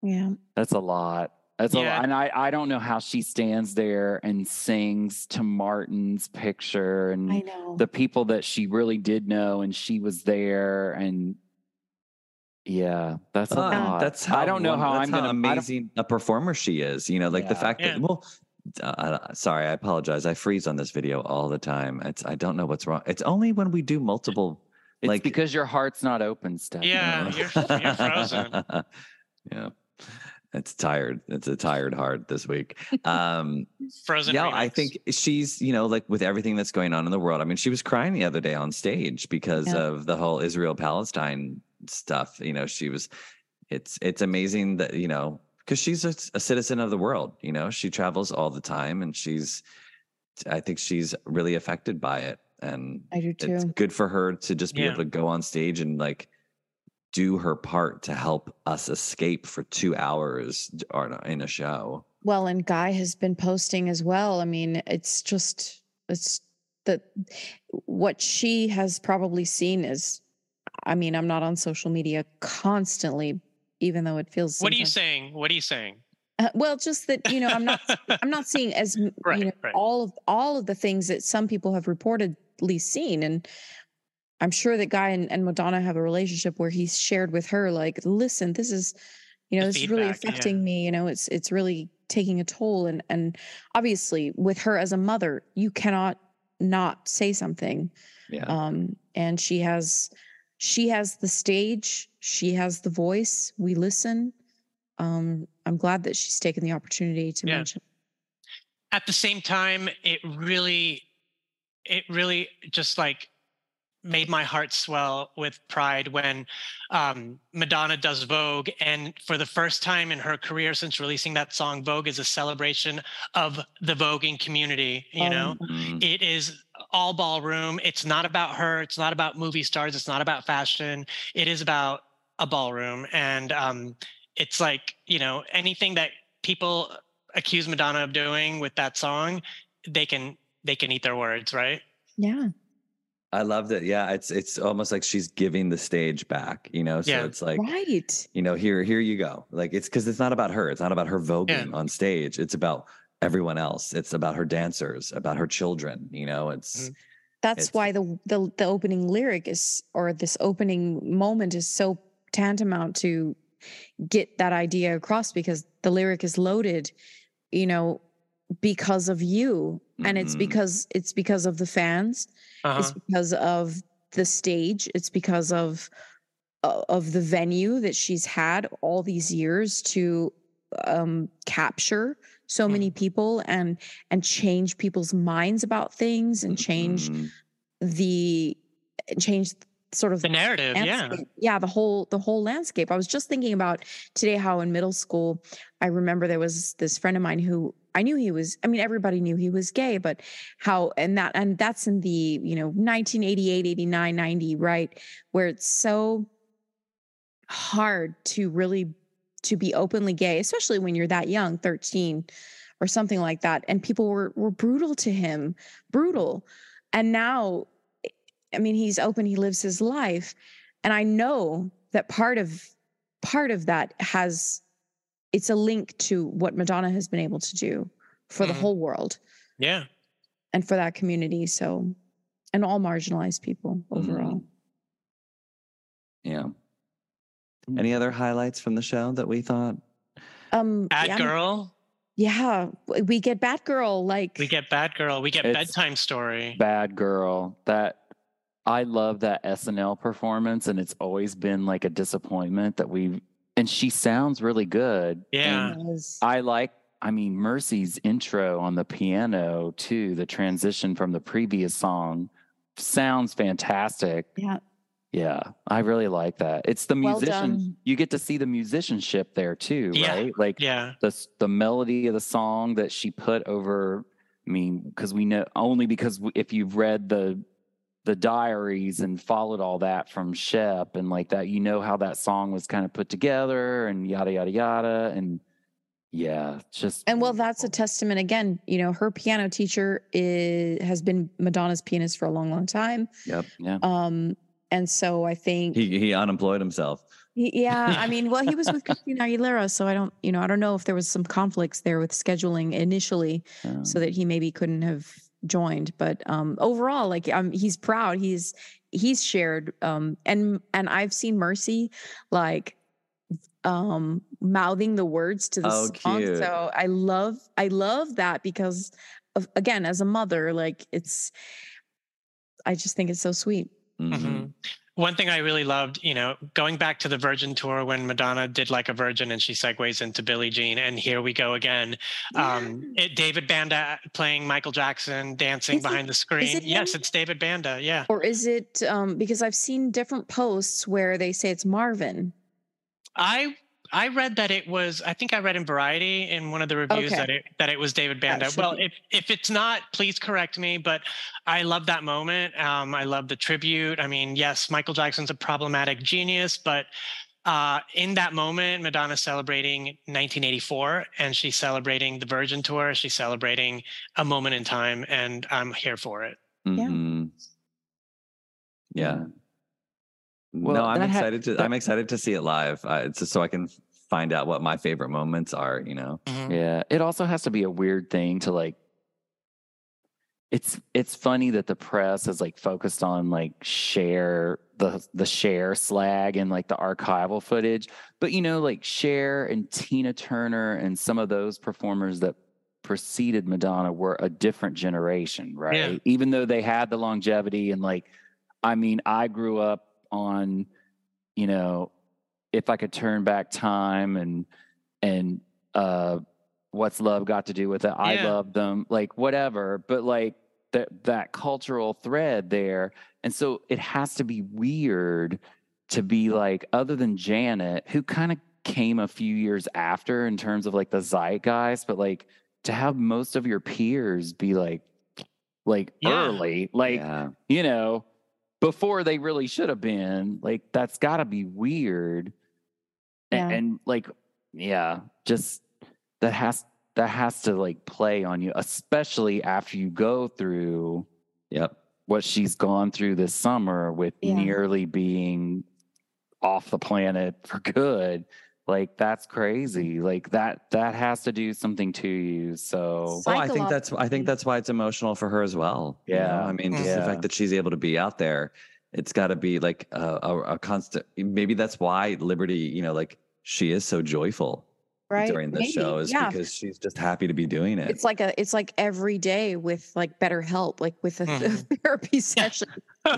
yeah. that's a lot. That's a lot. And I, I don't know how she stands there and sings to Martin's picture and I know. the people that she really did know and she was there and yeah, that's a Uh, lot. That's how I don't know one- how I'm gonna amazing a performer she is. You know, like the Yeah. fact that well, uh, uh, sorry, I apologize. I freeze on this video all the time. It's I don't know what's wrong. It's only when we do multiple. It's like because your heart's not open, Steph. Yeah, you're, you're frozen. yeah. it's tired. It's a tired heart this week. Um, Frozen. yeah, I think she's, you know, like with everything that's going on in the world. I mean, she was crying the other day on stage because Yeah. of the whole Israel Palestine stuff. You know, she was, it's, it's amazing that, you know, because she's a, a citizen of the world, you know, she travels all the time and she's, I think she's really affected by it. And I do too. it's good for her to just be Yeah. able to go on stage and like do her part to help us escape for two hours or in a show. Well, and Guy has been posting as well. I mean, it's just it's that what she has probably seen is I mean, I'm not on social media constantly, even though it feels What are you saying? What are you saying? Uh, well, just that, you know, I'm not I'm not seeing as Right, you know right. all of all of the things that some people have reportedly seen and I'm sure that Guy and, and Madonna have a relationship where he's shared with her like, listen, this is, you know, The this is really feedback, yeah. affecting me. You know, it's it's really taking a toll. And and obviously with her as a mother, you cannot not say something. Yeah. Um, and she has she has the stage, she has the voice. We listen. Um, I'm glad that she's taken the opportunity to Yeah. mention. At the same time, it really, it really just like made my heart swell with pride when um, Madonna does Vogue. And for the first time in her career since releasing that song, Vogue is a celebration of the voguing community, you know? Um, Mm. it is all ballroom. It's not about her. It's not about movie stars. It's not about fashion. It is about a ballroom. And um, it's like, you know, anything that people accuse Madonna of doing with that song, they can they can eat their words, right? yeah. I loved it. Yeah, it's it's almost like she's giving the stage back, you know. So Yeah. it's like, right. you know, here here you go. Like it's because it's not about her. It's not about her voguing on stage. It's about everyone else. It's about her dancers, about her children. You know, it's Mhm. That's It's- why the, the the opening lyric is or this opening moment is so tantamount to get that idea across because the lyric is loaded, you know, because of you. And it's Mhm. because it's because of the fans. It's Uh-huh. because of the stage. It's because of uh, of the venue that she's had all these years to um capture so many people and and change people's minds about things and change Mhm. the change sort of The narrative, yeah. yeah the whole the whole landscape i was just thinking about today how in middle school i remember there was this friend of mine who i knew he was i mean everybody knew he was gay but how and that and that's in the you know 1988 89 90 right where it's so hard to really to be openly gay especially when you're that young 13 or something like that and people were were brutal to him brutal and now i mean he's open he lives his life and i know that part of part of that has it's a link to what madonna has been able to do for the Mhm. whole world Yeah. and for that community so and all marginalized people overall yeah. Any other highlights from the show that we thought? um Bad yeah, Girl. yeah we get Bad Girl like We get Bad Girl. We get It's- Bedtime Story. Bad girl. That I love that SNL performance, and it's always been like a disappointment that we. And she sounds really good. Yeah. and I like. I mean, Mercy's intro on the piano too. The transition from the previous song sounds fantastic. yeah Yeah, I really like that. It's the Well musician. done. You get to see the musicianship there too, Yeah. right? Like Yeah. the the melody of the song that she put over. I mean, because we know only because if you've read the the diaries and followed all that from Shep and like that, you know how that song was kind of put together and yada yada yada and yeah, just and well that's a testament again you know her piano teacher is, has been madonna's pianist for a long long time Yep. yeah. um and so i think He he unemployed himself. Y- Yeah, I mean, well, he was with Christina Aguilera, so I don't, you know, I don't know if there was some conflicts there with scheduling initially, so that he maybe couldn't have joined. But um, overall, like, um, he's proud. He's he's shared, um, and and I've seen Mercy, like, um, mouthing the words to the Oh, song. cute. So I love I love that because, of, again, as a mother, like, it's, I just think it's so sweet. Mhm. Mhm. one thing I really loved, you know, going back to the Virgin tour when Madonna did like a Virgin and she segues into Billie Jean, and here we go again. Um, it, David Banda playing Michael Jackson dancing Is it- behind the screen. it Yes, it's David Banda. Yeah. Or is it um because I've seen different posts where they say it's Marvin. I I read that it was. I think I read in Variety in one of the reviews Okay. that it that it was David Banda. should Well, be. if if it's not, please correct me. But I love that moment. Um, I love the tribute. I mean, yes, Michael Jackson's a problematic genius, but uh, in that moment, Madonna's celebrating 1984, and she's celebrating the Virgin Tour. She's celebrating a moment in time, and I'm here for it. Yeah. Mhm. Yeah. Well, no, I'm that ha- excited to. that- I'm excited to see it live. Uh, it's just so I can find out what my favorite moments are. You know. Yeah, it also has to be a weird thing to like. It's it's funny that the press is like focused on like share the the share slag and like the archival footage, but you know like Cher and Tina Turner and some of those performers that preceded Madonna were a different generation, right? Even though they had the longevity and like, I mean, I grew up on, you know, if I could turn back time and and uh what's love got to do with it i Yeah. love them like whatever but like that that cultural thread there and so it has to be weird to be like other than janet who kind of came a few years after in terms of like the zeitgeist but like to have most of your peers be like like Yeah. early like yeah. you know, before they really should have been. Like that's got to be weird. A- Yeah. And, like, yeah, just that has that has to like play on you, especially after you go through Yep. what she's gone through this summer with Yeah. nearly being off the planet for good. Like that's crazy. Like that that has to do something to you. So Well, I think that's I think that's why it's emotional for her as well. you know? Yeah. I mean, just the fact that she's able to be out there, it's got to be like a, a, a constant. Maybe that's why Liberty, you know, like she is so joyful right during the show, is yeah. because she's just happy to be doing it. it's like a it's like every day with like BetterHelp like with a Mhm. therapy session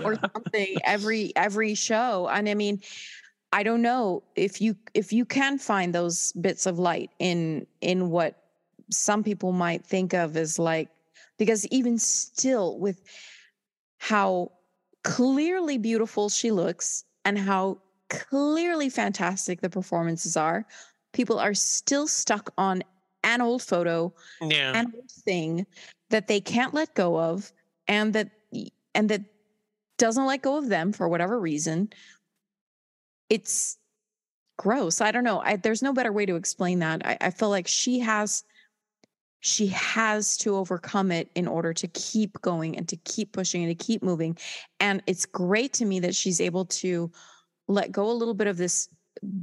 or something every every show and i mean i don't know if you if you can find those bits of light in in what some people might think of as like because even still with how clearly beautiful she looks and how clearly fantastic the performances are people are still stuck on an old photo Yeah. an old thing that they can't let go of and that and that doesn't let go of them for whatever reason it's gross i don't know I, there's no better way to explain that I, I feel like she has she has to overcome it in order to keep going and to keep pushing and to keep moving and it's great to me that she's able to let go a little bit of this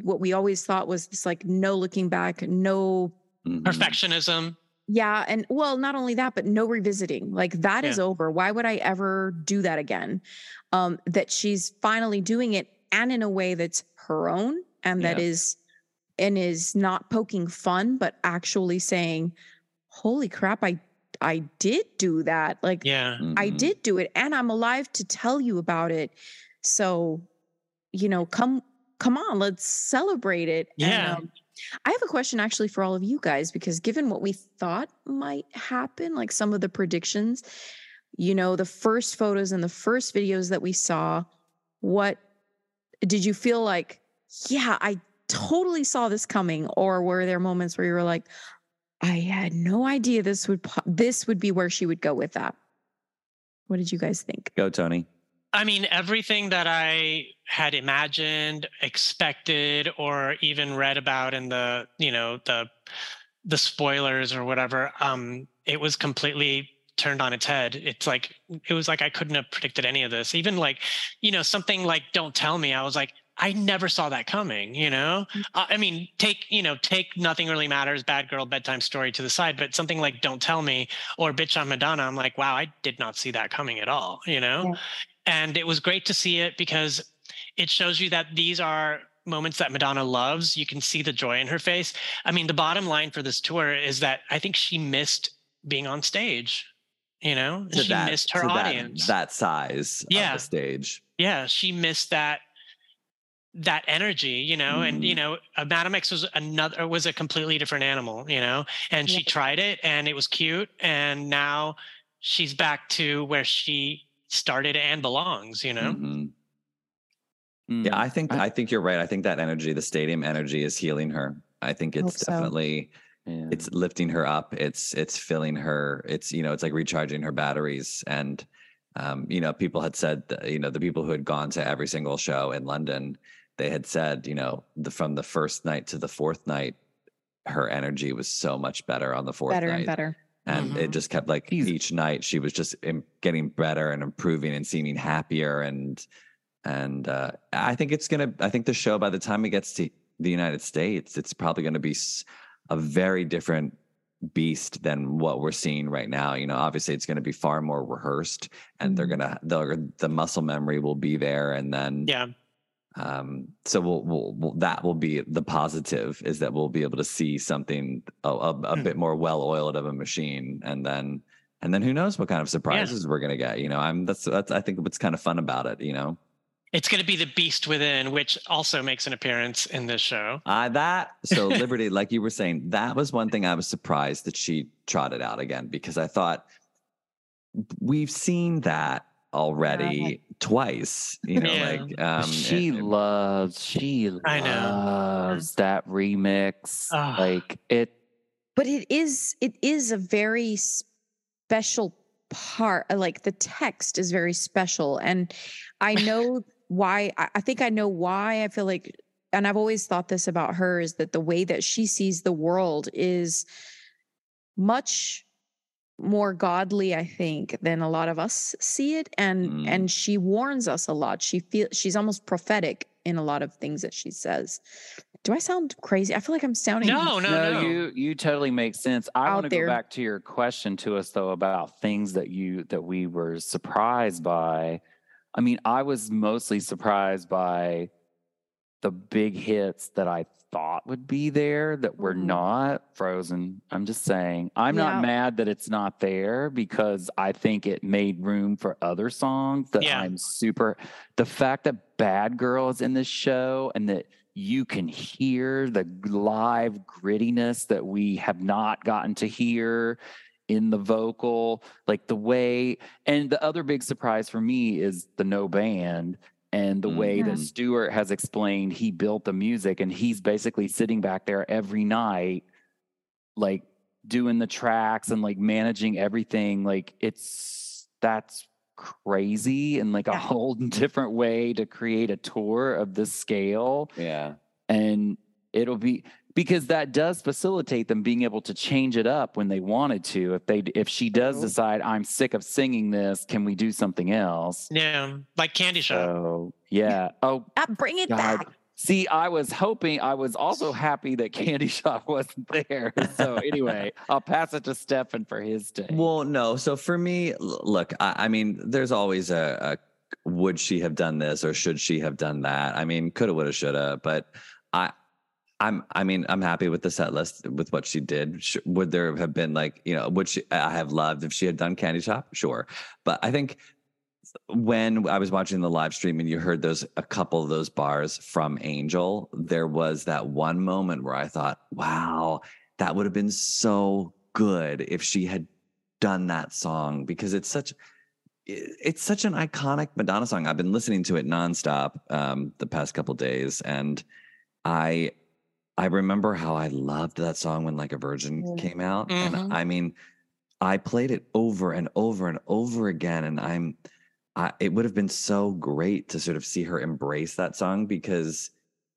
what we always thought was this like no looking back no Mhm. Perfectionism. yeah, and well, not only that, but no revisiting. Like that is over. Why would I ever do that again? Um, that she's finally doing it and in a way that's her own and that Yeah. is and is not poking fun, but actually saying, Holy crap, I I did do that. Like Yeah. I Mhm. did do it and I'm alive to tell you about it. So, you know, come come on, let's celebrate it. And, Yeah. um, I have a question actually for all of you guys because given what we thought might happen, like some of the predictions, you know, the first photos and the first videos that we saw, what did you feel like, yeah, I totally saw this coming or were there moments where you were like, I had no idea this would this would be where she would go with that. What did you guys think? Go, Tony. I mean, everything that I had imagined, expected, or even read about in the, you know, the the spoilers or whatever, um, it was completely turned on its head. It's like it was like I couldn't have predicted any of this. Even like, you know, something like "Don't Tell Me," I was like, I never saw that coming. You know, uh, I mean, take you know, take "Nothing Really Matters," "Bad Girl," bedtime story to the side, but something like "Don't Tell Me" or "Bitch I'm Madonna," I'm like, wow, I did not see that coming at all. You know Yeah. and it was great to see it because it shows you that these are moments that Madonna loves. You can see the joy in her face. I mean, the bottom line for this tour is that I think she missed being on stage. You know, To she that, missed her to that- audience. That, size Yeah. of the stage. yeah, she missed that that energy, you know, and you Mhm. know, Madame X was another was a completely different animal, you know, and she tried it and it was cute, and now she's back to where she started and belongs, you know. Mhm. Mm. Yeah, I think I- I think you're right. I think that energy, the stadium energy, is healing her. I think Hope it's so. definitely Yeah. it's lifting her up. It's it's filling her. It's you know it's like recharging her batteries. And um, you know people had said that, you know the people who had gone to every single show in London, they had said you know the from the first night to the fourth night, her energy was so much better on the fourth better night. and better. and it Mhm. just kept like He's- each night she was just im- getting better and improving and seeming happier and and uh, I think it's gonna. I think the show by the time it gets to the United States, it's probably going to be s- a very different beast than what we're seeing right now. You know, obviously it's going to be far more rehearsed, and they're Mhm. gonna the the muscle memory will be there, and then Yeah. um so we'll, we'll, we'll that will be the positive is that we'll be able to see something a, a, a Hmm. bit more well oiled of a machine and then and then who knows what kind of surprises we're gonna get you know i'm that's that's i think what's kind of fun about it you know It's going to be the beast within, which also makes an appearance in this show. uh that so liberty like you were saying that was one thing i was surprised that she trotted out again because i thought we've seen that already twice you know Yeah. like um she and- and- loves she I know. loves that remix. Like it but it is it is a very special part like the text is very special and i know why I, I think i know why i feel like and i've always thought this about her is that the way that she sees the world is much more godly i think than a lot of us see it and Mm. and she warns us a lot she feels she's almost prophetic in a lot of things that she says do i sound crazy i feel like i'm sounding No, no, no. you you totally make sense. I want to go back to your question to us though about things that you that we were surprised by. I mean, I was mostly surprised by the big hits that I thought would be there that were Mhm. not frozen. I'm just saying. I'm Yeah. not mad that it's not there because I think it made room for other songs that Yeah. I'm super the fact that Bad Girl is in this show and that you can hear the live grittiness that we have not gotten to hear in the vocal, like the way. And the other big surprise for me is the no band and the way that Mhm. Stuart has explained he built the music and he's basically sitting back there every night, like doing the tracks and like managing everything. Like it's that's crazy and like a whole different way to create a tour of this scale yeah and it'll be because that does facilitate them being able to change it up when they wanted to if they if she does decide i'm sick of singing this can we do something else Yeah, like Candy Shop. so yeah oh Ah, bring it God. back see i was hoping i was also happy that candy shop wasn't there so anyway i'll pass it to stefan for his take Well, no. So for me, look, I, I mean, there's always a, a would she have done this or should she have done that? I mean, coulda, woulda, shoulda. But I, I'm, I mean, I'm happy with the set list with what she did. Would there have been like, you know, would she? I have loved if she had done Candy Shop, sure. But I think when I was watching the live stream and you heard those a couple of those bars from Angel, there was that one moment where I thought, wow, that would have been so good if she had done that song because it's such it's such an iconic Madonna song. I've been listening to it nonstop um, the past couple days, and I I remember how I loved that song when Like a Virgin Mm. came out, Mhm. and I mean, I played it over and over and over again, and I'm I, it would have been so great to sort of see her embrace that song because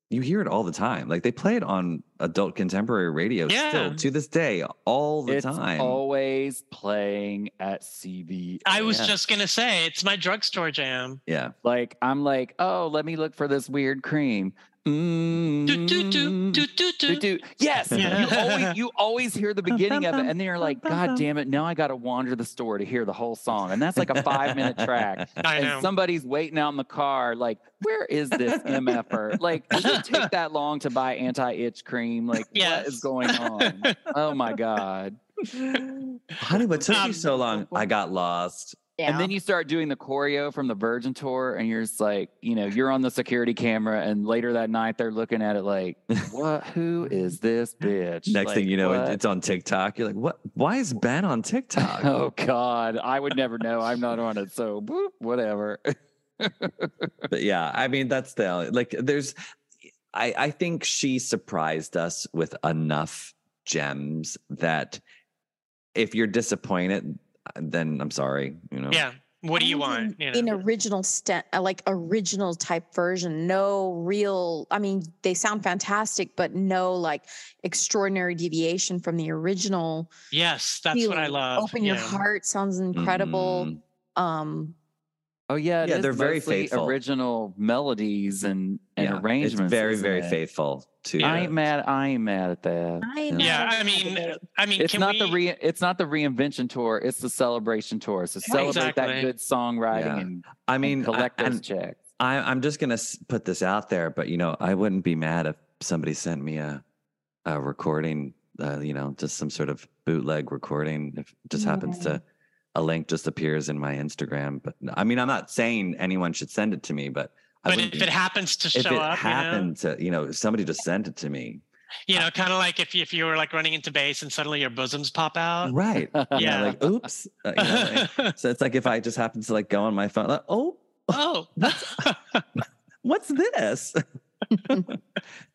you hear it all the time. Like they play it on adult contemporary radio Yeah. still to this day, all the it's time. always playing at cb I was just gonna say it's my drugstore jam. yeah. Like I'm like, oh, let me look for this weird cream. Mm. Yes, Yeah. you always you always hear the beginning of it, and then you're like, God damn it! Now I got to wander the store to hear the whole song, and that's like a five minute track. I and know. somebody's waiting out in the car, like, where is this mf'er? Like, does it take that long to buy anti itch cream? Like, what Yes. is going on? Oh my god! Honey, what took Um, you so long? I got lost. Yeah. And then you start doing the choreo from the Virgin tour, and you're just like, you know, you're on the security camera, and later that night they're looking at it like, what? Who is this bitch? Next thing you know, what? it's on TikTok. You're like, what? Why is Ben on TikTok? oh God, I would never know. I'm not on it, so boop, whatever. but yeah, I mean, that's the like. There's, I I think she surprised us with enough gems that if you're disappointed, then I'm sorry. You know. Yeah. What do you want? In, You in original st- like original type version, no real. I mean, they sound fantastic, but no like extraordinary deviation from the original. Yes, that's what I love. Open your heart sounds incredible. Mhm. Um, Oh yeah, it Yeah, is they're very faithful. Original melodies and and Yeah, arrangements. It's very very it? faithful to. I the- ain't mad. I ain't mad at that. I know. Yeah, I mean, I mean, It's can not we, the re. It's not the reinvention tour. It's the celebration tour. So celebrate that good songwriting Yeah. and, I and mean, I- collect those and checks. I, I'm just gonna put this out there, but you know, I wouldn't be mad if somebody sent me a a recording, uh, you know, just some sort of bootleg recording. If it just happens to a link just appears in my Instagram, but I mean, I'm not saying anyone should send it to me, but But wouldn't if it happens to if show it up, happened to, you know, somebody just sent it to me, you know, kind of like if you, if you were like running into base and suddenly your bosoms pop out. right? Yeah. like oops. Uh, you know, like- so it's like if I just happen to like go on my phone, like, oh, oh, what's this?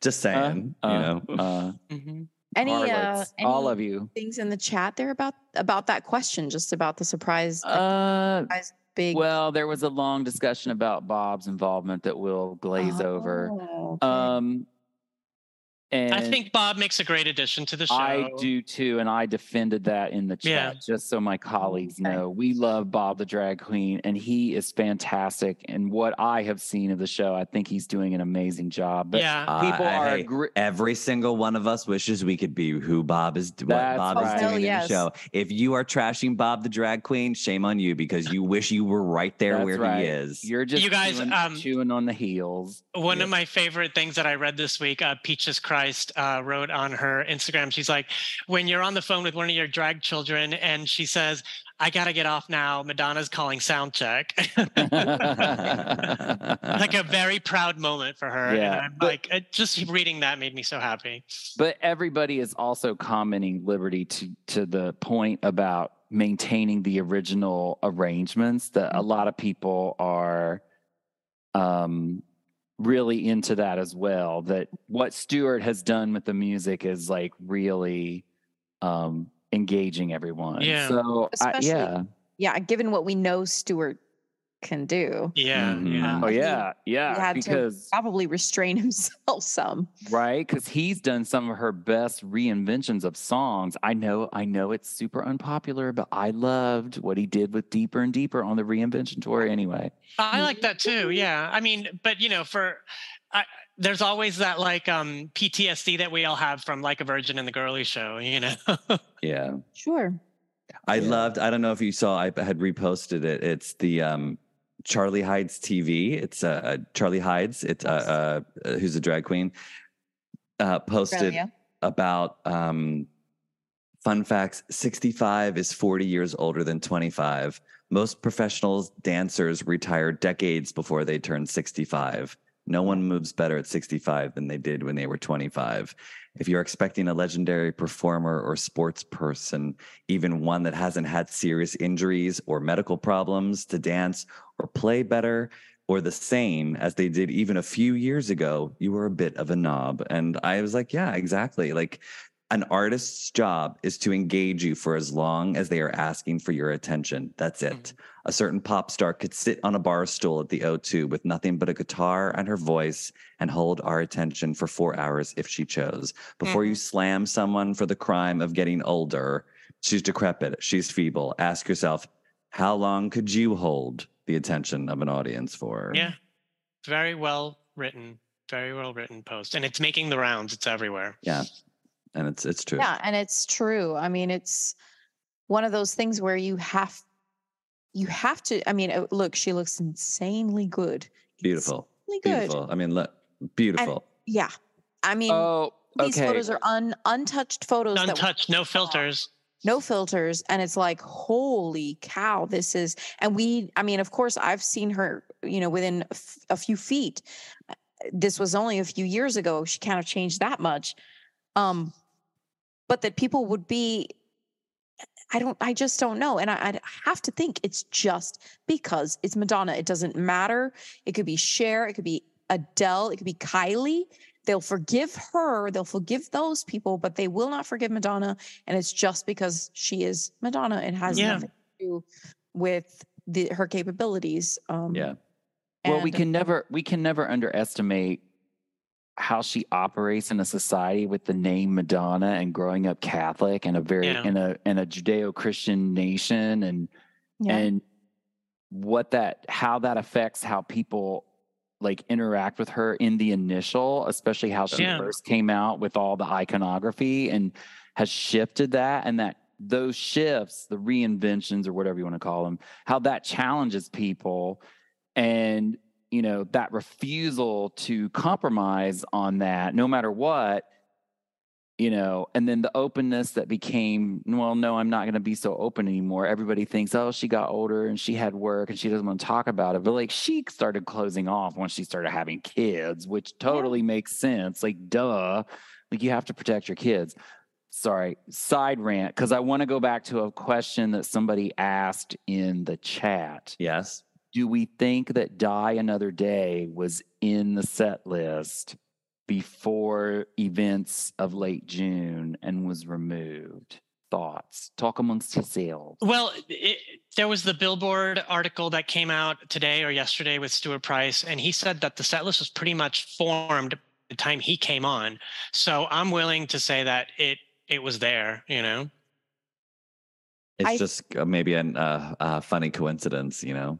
just saying, Uh, you know. uh, Mhm. Any uh, harlots, all of you. things in the chat there about about that question, just about the surprise, Uh, surprise big. well, there was a long discussion about Bob's involvement that we'll glaze over. Oh, okay. Um, and I think Bob makes a great addition to the show. I do too, and I defended that in the chat Yeah. just so my colleagues Okay. know. We love Bob the Drag Queen, and he is fantastic. And what I have seen of the show, I think he's doing an amazing job. But Yeah. people Uh, are hey, agree- every single one of us wishes we could be who Bob is what That's Bob right. is doing yes. in the show. If you are trashing Bob the drag queen, shame on you because you wish you were right there That's where right. he is. You're just You guys, chewing, um, chewing on the heels. One Yep. of my favorite things that I read this week, uh, Peaches Christ uh, wrote on her Instagram. She's like, when you're on the phone with one of your drag children and she says, I got to get off now. Madonna's calling sound check. like a very proud moment for her. Yeah, And I'm but- like, just reading that made me so happy. But everybody is also commenting Liberty to to the point about maintaining the original arrangements. That a lot of people are um really into that as well. That what Stuart has done with the music is like really um engaging everyone. Yeah. So I, Especially- yeah. yeah, given what we know Stuart can do, Yeah. Mhm. Yeah. Oh he- yeah, he yeah. had Because to probably restrain himself some. right because he's done some of her best reinventions of songs i know i know it's super unpopular but i loved what he did with deeper and deeper on the reinvention tour anyway I like that too. Yeah. I mean, but you know, for I, there's always that like um PTSD that we all have from like a virgin and the girly show, you know. yeah. Sure. I Yeah. loved, I don't know if you saw, I had reposted it. It's the um Charlie Hides TV. It's uh Charlie Hides, it's uh, uh uh, who's a drag queen, uh posted Australia. about um fun facts 65 is 40 years older than 25 most professional dancers retire decades before they turn 65 no one moves better at 65 than they did when they were 25 if you're expecting a legendary performer or sports person even one that hasn't had serious injuries or medical problems to dance or play better or the same as they did even a few years ago, you were a bit of a knob. And I was like, yeah, exactly. Like an artist's job is to engage you for as long as they are asking for your attention. That's it. Mm-hmm. A certain pop star could sit on a bar stool at the O2 with nothing but a guitar and her voice and hold our attention for four hours if she chose. Before you mm-hmm. slam someone for the crime of getting older, she's decrepit, she's feeble. Ask yourself, how long could you hold the attention of an audience for? yeah. Very well written. Very well written post. And it's making the rounds. It's everywhere. Yeah. And it's it's true. Yeah, and it's true. I mean, it's one of those things where you have you have to. I mean, uh, look, she looks insanely good. Beautiful. Insanely good. Beautiful. I mean, look, beautiful. Yeah. I mean, oh these photos are un, untouched photos. that we Untouched, no filters. no filters and it's like holy cow this is and we i mean of course i've seen her you know within a f- a few feet Uh, this was only a few years ago she kind of changed that much um but that people would be i don't i just don't know and I, i have to think it's just because it's madonna it doesn't matter it could be Cher, it could be adele it could be kylie they'll forgive her they'll forgive those people but they will not forgive madonna and it's just because she is madonna it has Yeah. nothing to do with the her capabilities um Yeah. Well, we can never we can never underestimate how she operates in a society with the name Madonna and growing up Catholic and a very Yeah. in a in a Judeo-Christian nation and yeah. and what that how that affects how people like interact with her in the initial especially how she Yeah. first came out with all the iconography and has shifted that and that those shifts the reinventions or whatever you want to call them how that challenges people and you know that refusal to compromise on that no matter what you know and then the openness that became well no i'm not going to be so open anymore. Everybody thinks oh she got older and she had work and she doesn't want to talk about it. But like she started closing off once she started having kids which totally makes sense like duh like you have to protect your kids. Sorry side rant because i want to go back to a question that somebody asked in the chat. Yes. Do we think that Die Another Day was in the set list before events of late June and was removed? Thoughts? Talk amongst yourselves. Well, it, there was the Billboard article that came out today or yesterday with Stuart Price, and he said that the set list was pretty much formed the time he came on. So I'm willing to say that it it was there. You know, It's I- just uh, maybe a uh, uh, funny coincidence, you know?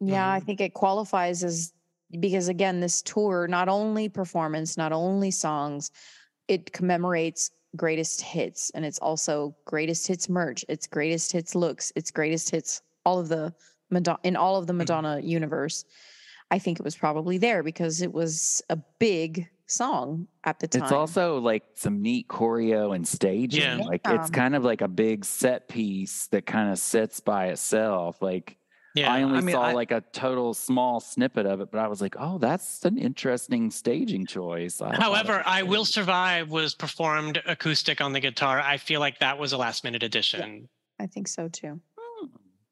Yeah, I Mhm. think it qualifies as because again, this tour, not only performance, not only songs, it commemorates greatest hits and it's also greatest hits merch, it's greatest hits looks, it's greatest hits, all of the Madonna in all of the Madonna universe. I think it was probably there because it was a big song at the time. It's also like some neat choreo and staging. Yeah. Like it's kind of like a big set piece that kind of sits by itself. Like yeah. I only I mean, saw I- like a total small snippet of it, but I was like, oh, that's an interesting staging choice. I However, I Will. Survive was performed acoustic on the guitar. I feel like that was a last minute addition. I think so too.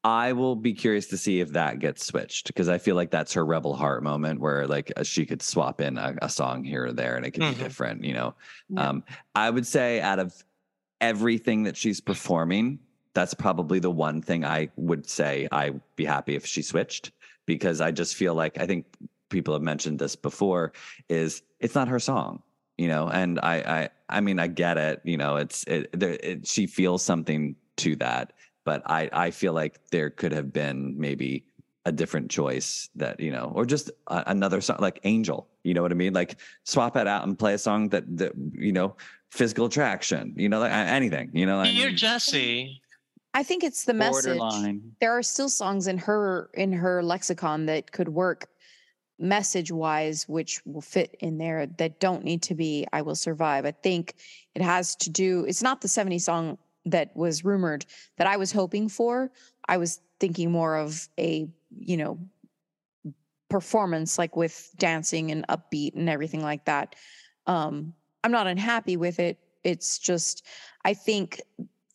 I will be curious to see if that gets switched because I feel like that's her Rebel Heart moment where like uh, she could swap in a, a song here or there and it could Mhm. be different, you know. Yeah. Um, I would say out of everything that she's performing, that's probably the one thing I would say I'd be happy if she switched because I just feel like I think people have mentioned this before is it's not her song you know? And i i i mean i get it you know it's it, there, it she feels something to that but i i feel like there could have been maybe a different choice that you know or just a, another song like angel you know what i mean? Like swap it out and play a song that that you know physical attraction you know like, anything you know? I Dear mean, Jesse. I think it's the message. there are still songs in her in her lexicon that could work message wise which will fit in there that don't need to be i will survive. I think it has to do it's not the 70 song that was rumored that i was hoping for. I was thinking more of a you know performance like with dancing and upbeat and everything like that. Um i'm not unhappy with it. It's just i think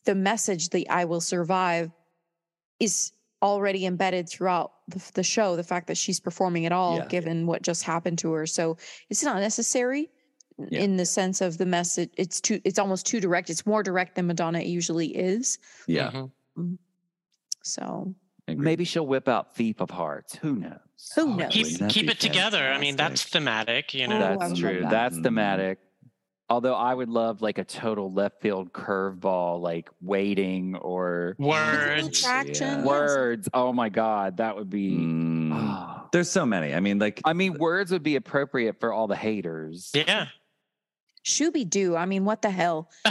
the message the i will survive is already embedded throughout the, the show the fact that she's performing at all Yeah. given what just happened to her so it's not necessary Yeah. in the sense of the message it's too it's almost too direct it's more direct than madonna usually is yeah Mhm. so. Maybe she'll whip out Thief of Hearts. Who knows? who Oh, knows Keep keep be it together. I mean, that's thematic, you know. Oh, That's true. that. That's Mhm. thematic. Although I would love like a total left field curveball, like waiting or Words. attraction. Yes. words. Oh my God, that would be. Mm, Ah. there's so many i mean like I mean, words would be appropriate for all the haters. Yeah. Shoo-Bee-Doo. I mean, what the hell?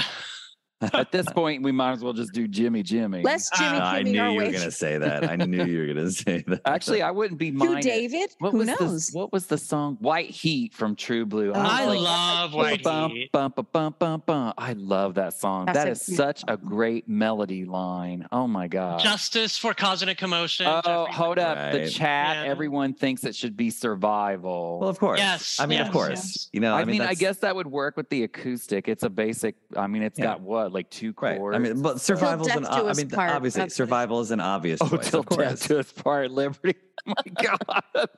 At this point, we might as well just do Jimmy Jimmy. Let's Jimmy Uh, I knew you were gonna say that. I knew you were gonna say that. Actually, I wouldn't be Who. David? What Who was knows? The, what was the song? White Heat from True Blue. Oh, was I like, love White bum, Heat. Bum, bum, bum, bum, bum. I love that song. That's That a is beautiful such a great melody line. Oh my god. Justice for causing a commotion. Oh, Jeffrey hold up. The chat, Yeah. everyone thinks it should be survival. Well, of course. Yes, I mean, of course. yes. You know, I, I, mean, I guess that would work with the acoustic. It's a basic. I mean, it's Yeah. got what, like two chords. Right. I mean, but survival's death an. do I mean, part, obviously, that's survival is an obvious oh, choice. till Of death to us part, Liberty. Oh my god.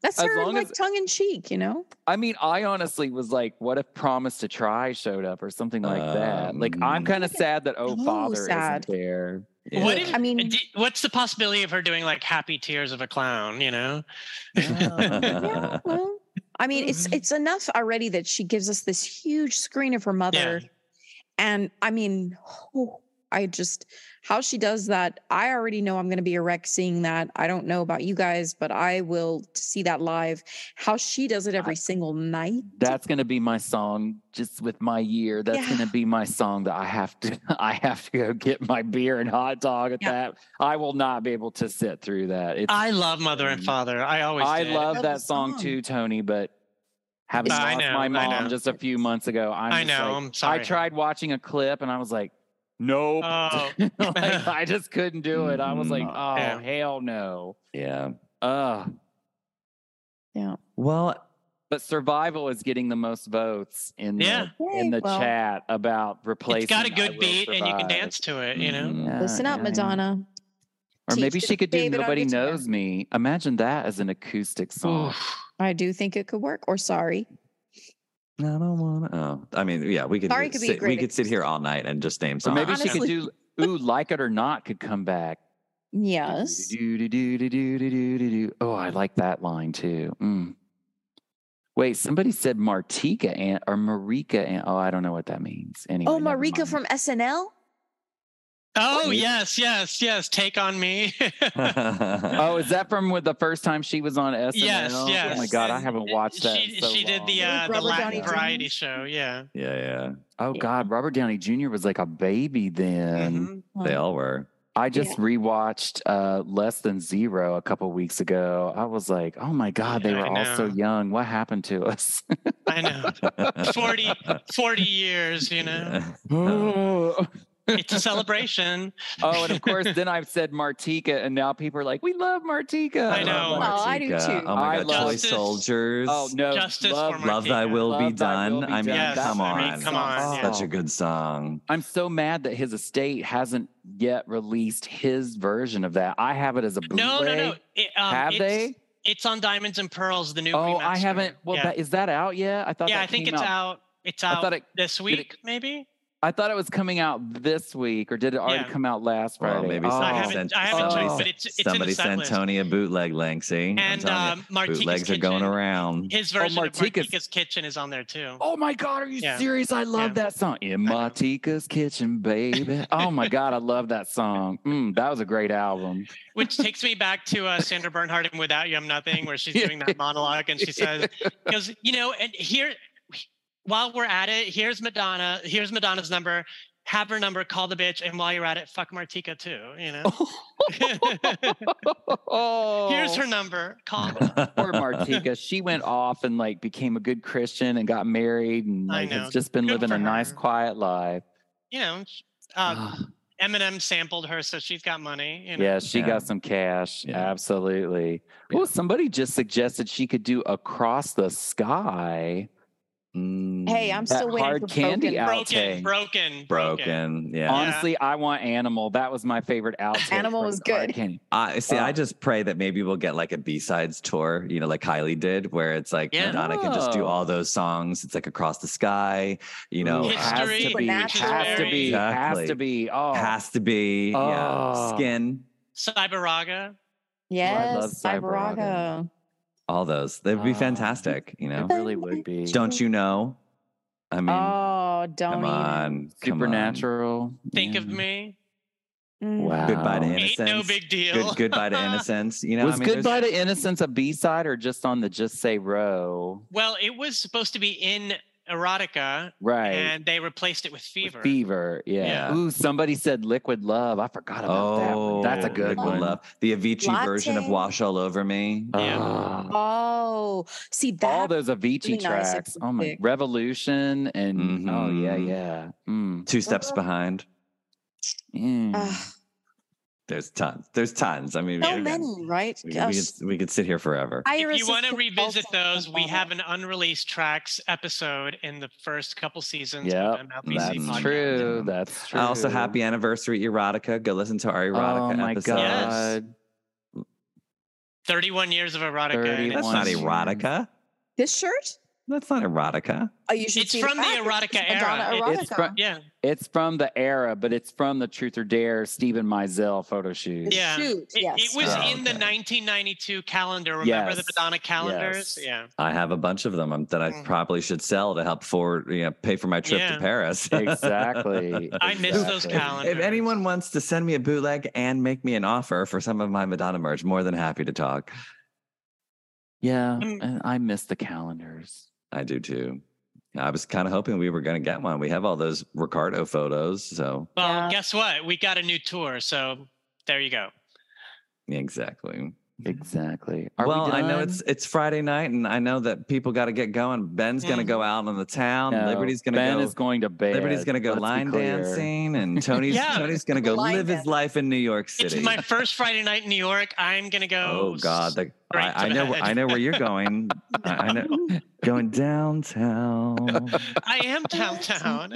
That's As her long like as- tongue in cheek, you know? I mean, I honestly was like, what if Promise to Try showed up or something like that? Like, I'm Um, kind of sad that Oh Oh, Father sad. isn't there. Yeah. What if, I mean- what's the possibility of her doing like Happy Tears of a Clown? You know, Yeah, well, I mean, it's mm-hmm. it's enough already that she gives us this huge screen of her mother, and I mean, oh, I just how she does that. I already know I'm going to be a wreck seeing that. I don't know about you guys, but I will see that live. How she does it every single night. That's gonna be my song, just with my year. That's Yeah. gonna be my song that I have to. I have to go get my beer and hot dog at Yeah. that. I will not be able to sit through that. It's, I love Mother and Mm. Father. I always. I did. love Love that song, song. too, Tony. But having I lost know, my I mom just a few months ago, I'm I know. like- I'm sorry. I tried watching a clip and I was like, nope. Oh. Like, I just couldn't do it. I was like, oh yeah. hell no. yeah. Ugh. Yeah. Well, But survival is getting the most votes in Yeah. the in the well, chat about replacing. It's got a good Will beat, and you can dance to it. You know. mhm. Yeah, Listen up, yeah, yeah. Madonna. Or Teach maybe the she could do David Nobody. Knows Me. Imagine that as an acoustic song. I do think it could work. Or sorry. I don't want to. Oh, I mean, yeah, we could. Sorry do- could be a sit, we could sit here all night and just name Or songs. maybe she could do Ooh, Like It or Not could come back. Yes. Do-do-do-do-do-do-do-do. Oh, I like that line too. Mm. Wait, somebody said Martika and or Marika and oh, I don't know what that means. Anyway. Oh, Marika from SNL? Oh Wait. yes, yes, yes. Take on me. Oh, is that from with the first time she was on SNL? Yes, yes. Oh my god, I haven't watched that. She in so she did the uh, the Latin Downey Jr.? variety show. Yeah. yeah, yeah, Oh god, Robert Downey Jr. was like a baby then. Mhm. they all were. I just rewatched uh, Less Than Zero a couple weeks ago. I was like, oh my God, they Yeah, were all so young. What happened to us? I know. 40, 40 years. You know. It's a celebration. Oh, and of course, then I've said Martika, and now people are like, we love Martika. I know. Oh, I do too. Oh my I God, love- Toy Justice- Soldiers. Oh, no. Justice love, Love Thy Martika. Will Be Love Thy Will Done. Be I mean, Done. Yes, come I mean, on. come on, yeah. Such a good song. I'm so mad that his estate hasn't yet released his version of that. I have it as a bootleg. No, no, no. It, um, Have it's, they? It's on Diamonds and Pearls, the new. Oh, I haven't. Well, yeah, that, is that out yet? I thought. yeah that I think came it's out. It's I out thought it. this did it- week, maybe. I thought it was coming out this week, or did it already Yeah. come out last Well, Friday? maybe oh. I somebody haven't. sent- I haven't somebody checked, but it's it's Somebody in the sent. Tony a bootleg link. See, And um, Martika's bootlegs are going Kitchen, around. His version of Martika's- Martika's Kitchen is on there too. Oh my God, are you Yeah. serious? I love Yeah. that song. In. Martika's kitchen, baby. oh my God, I love that song. Mm, that was a great album. Which takes me back to uh, Sandra Bernhard in Without You I'm Nothing, where she's doing that monologue and she says, because, you know, and here, while we're at it, here's Madonna, here's Madonna's number. Have her number, call the bitch, and while you're at it, fuck Martika too, you know? oh, here's her number, call her. Poor Martika. She went off and like became a good Christian and got married and I like has just been Good living for a nice, her. quiet life. You know, uh, Ah, Eminem sampled her, so she's got money. You know? yeah, she Yeah. got some cash. Yeah. Absolutely. Well, somebody just suggested she could do Across the Sky. Hey, I'm Mm, still waiting hard for candy Broken. out- Broken, outtake. broken, broken. broken. Yeah. Honestly, I want Animal. That was my favorite outtake. Animal was good. Candy. I see. I Uh, just pray that maybe we'll get like a B sides tour, you know, like Kylie did, where it's like Yeah. Madonna can just do all Oh. those songs. It's like across the sky, you know. Ooh, History, has to be, has to be, has to be. Oh, Has to be, yeah. Oh. Skin, Cyber-Raga. Yes, love Cyber-Raga. Cyber-Raga. All those. They would be Oh. fantastic, you know. it really would be. Don't you know? I mean, oh, don't come even. on, come on. Supernatural. Think yeah. of me. Mm. Wow. Goodbye to Ain't innocence. no big deal. Good, goodbye to innocence. You know, was I mean, there's- Goodbye to Innocence a B side or just on the Just Say Roe? Well, it was supposed to be in erotica, Right. and they replaced it with With fever. Fever. Yeah. Yeah. Ooh, somebody said liquid love. I forgot about that one. That's a Oh, good Liquid one. Love. The Avicii version of Wash All Over Me. Yeah. Ah. Oh, see that. all those Avicii really nice tracks. Oh my acoustic. Revolution and oh yeah, Mhm. yeah. Mm. Two steps behind. Mm. There's tons. There's tons. I mean, so again, many, right? we, we could, we could sit here forever. If you want to revisit those, we have an unreleased tracks episode in the first couple seasons. Yep, of MLVC that's podcast. true. That's true. Also, happy anniversary, erotica. Go listen to our erotica Oh my episode. Yes. god. 31 years of erotica. That's not erotica. This shirt? That's not erotica. Oh, you should It's see from the back. erotica It's Madonna era. Erotica. It's fr- Yeah, It's from the era, but it's from the Truth or Dare Steven Meisel photo shoot. Yeah. shoot, It, yes. it was Oh, in the 1992 calendar. Remember the Madonna calendars? Yes. Yeah. I have a bunch of them um, that I Mhm. probably should sell to help forward, you know, pay for my trip Yeah. to Paris. Exactly. I miss those calendars. If anyone wants to send me a bootleg and make me an offer for some of my Madonna merch, more than happy to talk. Yeah, Mm. I miss the calendars. I do too. I was kind of hoping we were going to get one. We have all those Ricardo photos, so Well, Yeah. guess what? We got a new tour. So there you go. exactly. Exactly. Are well, we I know it's it's Friday night, and I know that people got to get going. Ben's going to go out on the town. No, Liberty's going to Ben go. is going to bed. Liberty's going to go Let's line dancing, and Tony's Yeah. Tony's going to go Line live his life in New York City. It's my first Friday night in New York. I'm gonna go. oh God, the, I, I know. I know where you're going. I, I know going downtown. I am downtown.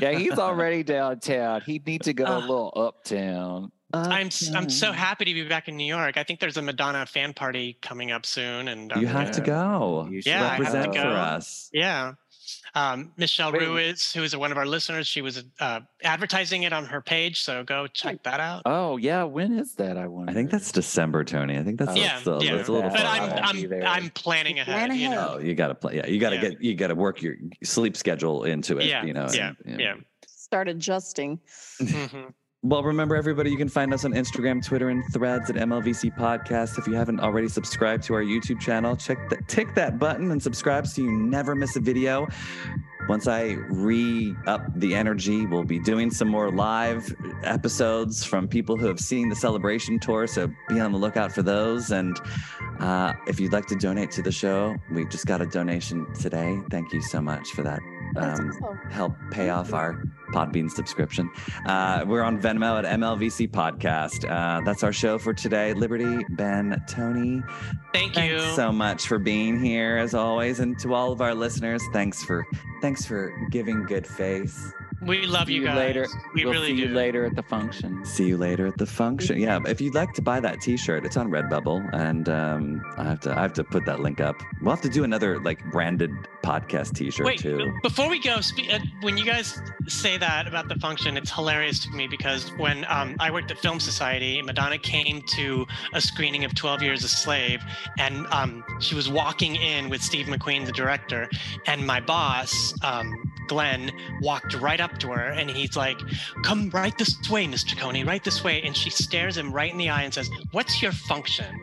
Yeah, he's already downtown. He needs to go a Uh, little uptown. I'm s- I'm so happy to be back in New York. I think there's a Madonna fan party coming up soon, and You have to Yeah. go. You should Yeah, have to represent go. for us. Yeah. Um, Michelle Wait. Ruiz, who is one of our listeners, she was uh, advertising it on her page. So go check that out. Oh yeah, when is that? I wonder. I think that's December, Tony. I think that's, Oh, yeah, that's, a, yeah. that's a little But But far I'm. I'll be I'm. I'm planning ahead. Plan You know? Oh, you got to play. Yeah, you got to Yeah. get you got to work your sleep schedule into it. Yeah, you know. yeah, and, yeah. Start adjusting. Mhm. Well, remember, everybody, you can find us on Instagram, Twitter, and threads at MLVC Podcast. If you haven't already subscribed to our YouTube channel, check the, tick that button and subscribe so you never miss a video. Once I re up the energy, we'll be doing some more live episodes from people who have seen the celebration tour. So be on the lookout for those. And uh, if you'd like to donate to the show, we just got a donation today. Thank you so much for that. That's Um, awesome. help pay off our Podbean subscription. Uh, we're on Venmo at MLVC Podcast. Uh, that's our show for today. Liberty, Ben, Tony, Thank you. so much for being here as always, and to all of our listeners, thanks for thanks for giving good face. We love See you you guys. later. We we'll really see do. you later at the function. See you later at the function. Yeah, if you'd like to buy that T-shirt, it's on Redbubble, and um, I have to I have to put that link up. We'll have to do another like branded podcast T-shirt Wait, too. before we go, spe- uh, when you guys say that about the function, it's hilarious to me because when um, I worked at Film Society, Madonna came to a screening of 12 Years a Slave, and um, she was walking in with Steve McQueen, the director, and my boss, um, Glenn, walked right up to her and he's like, Come right this way, Mr. Coney, right this way. And she stares him right in the eye and says, What's your function?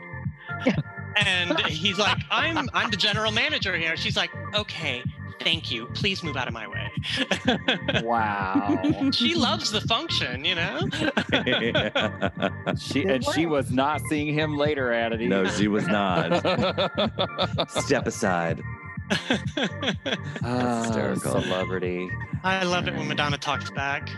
and he's like, I'm I'm the general manager here. She's like, okay, thank you. Please move out of my way. Wow. she loves the function, you know? she and she was not seeing him later at it. no, she was not. Step aside. Ah, hysterical. Celebrity. I love it when Madonna talks back.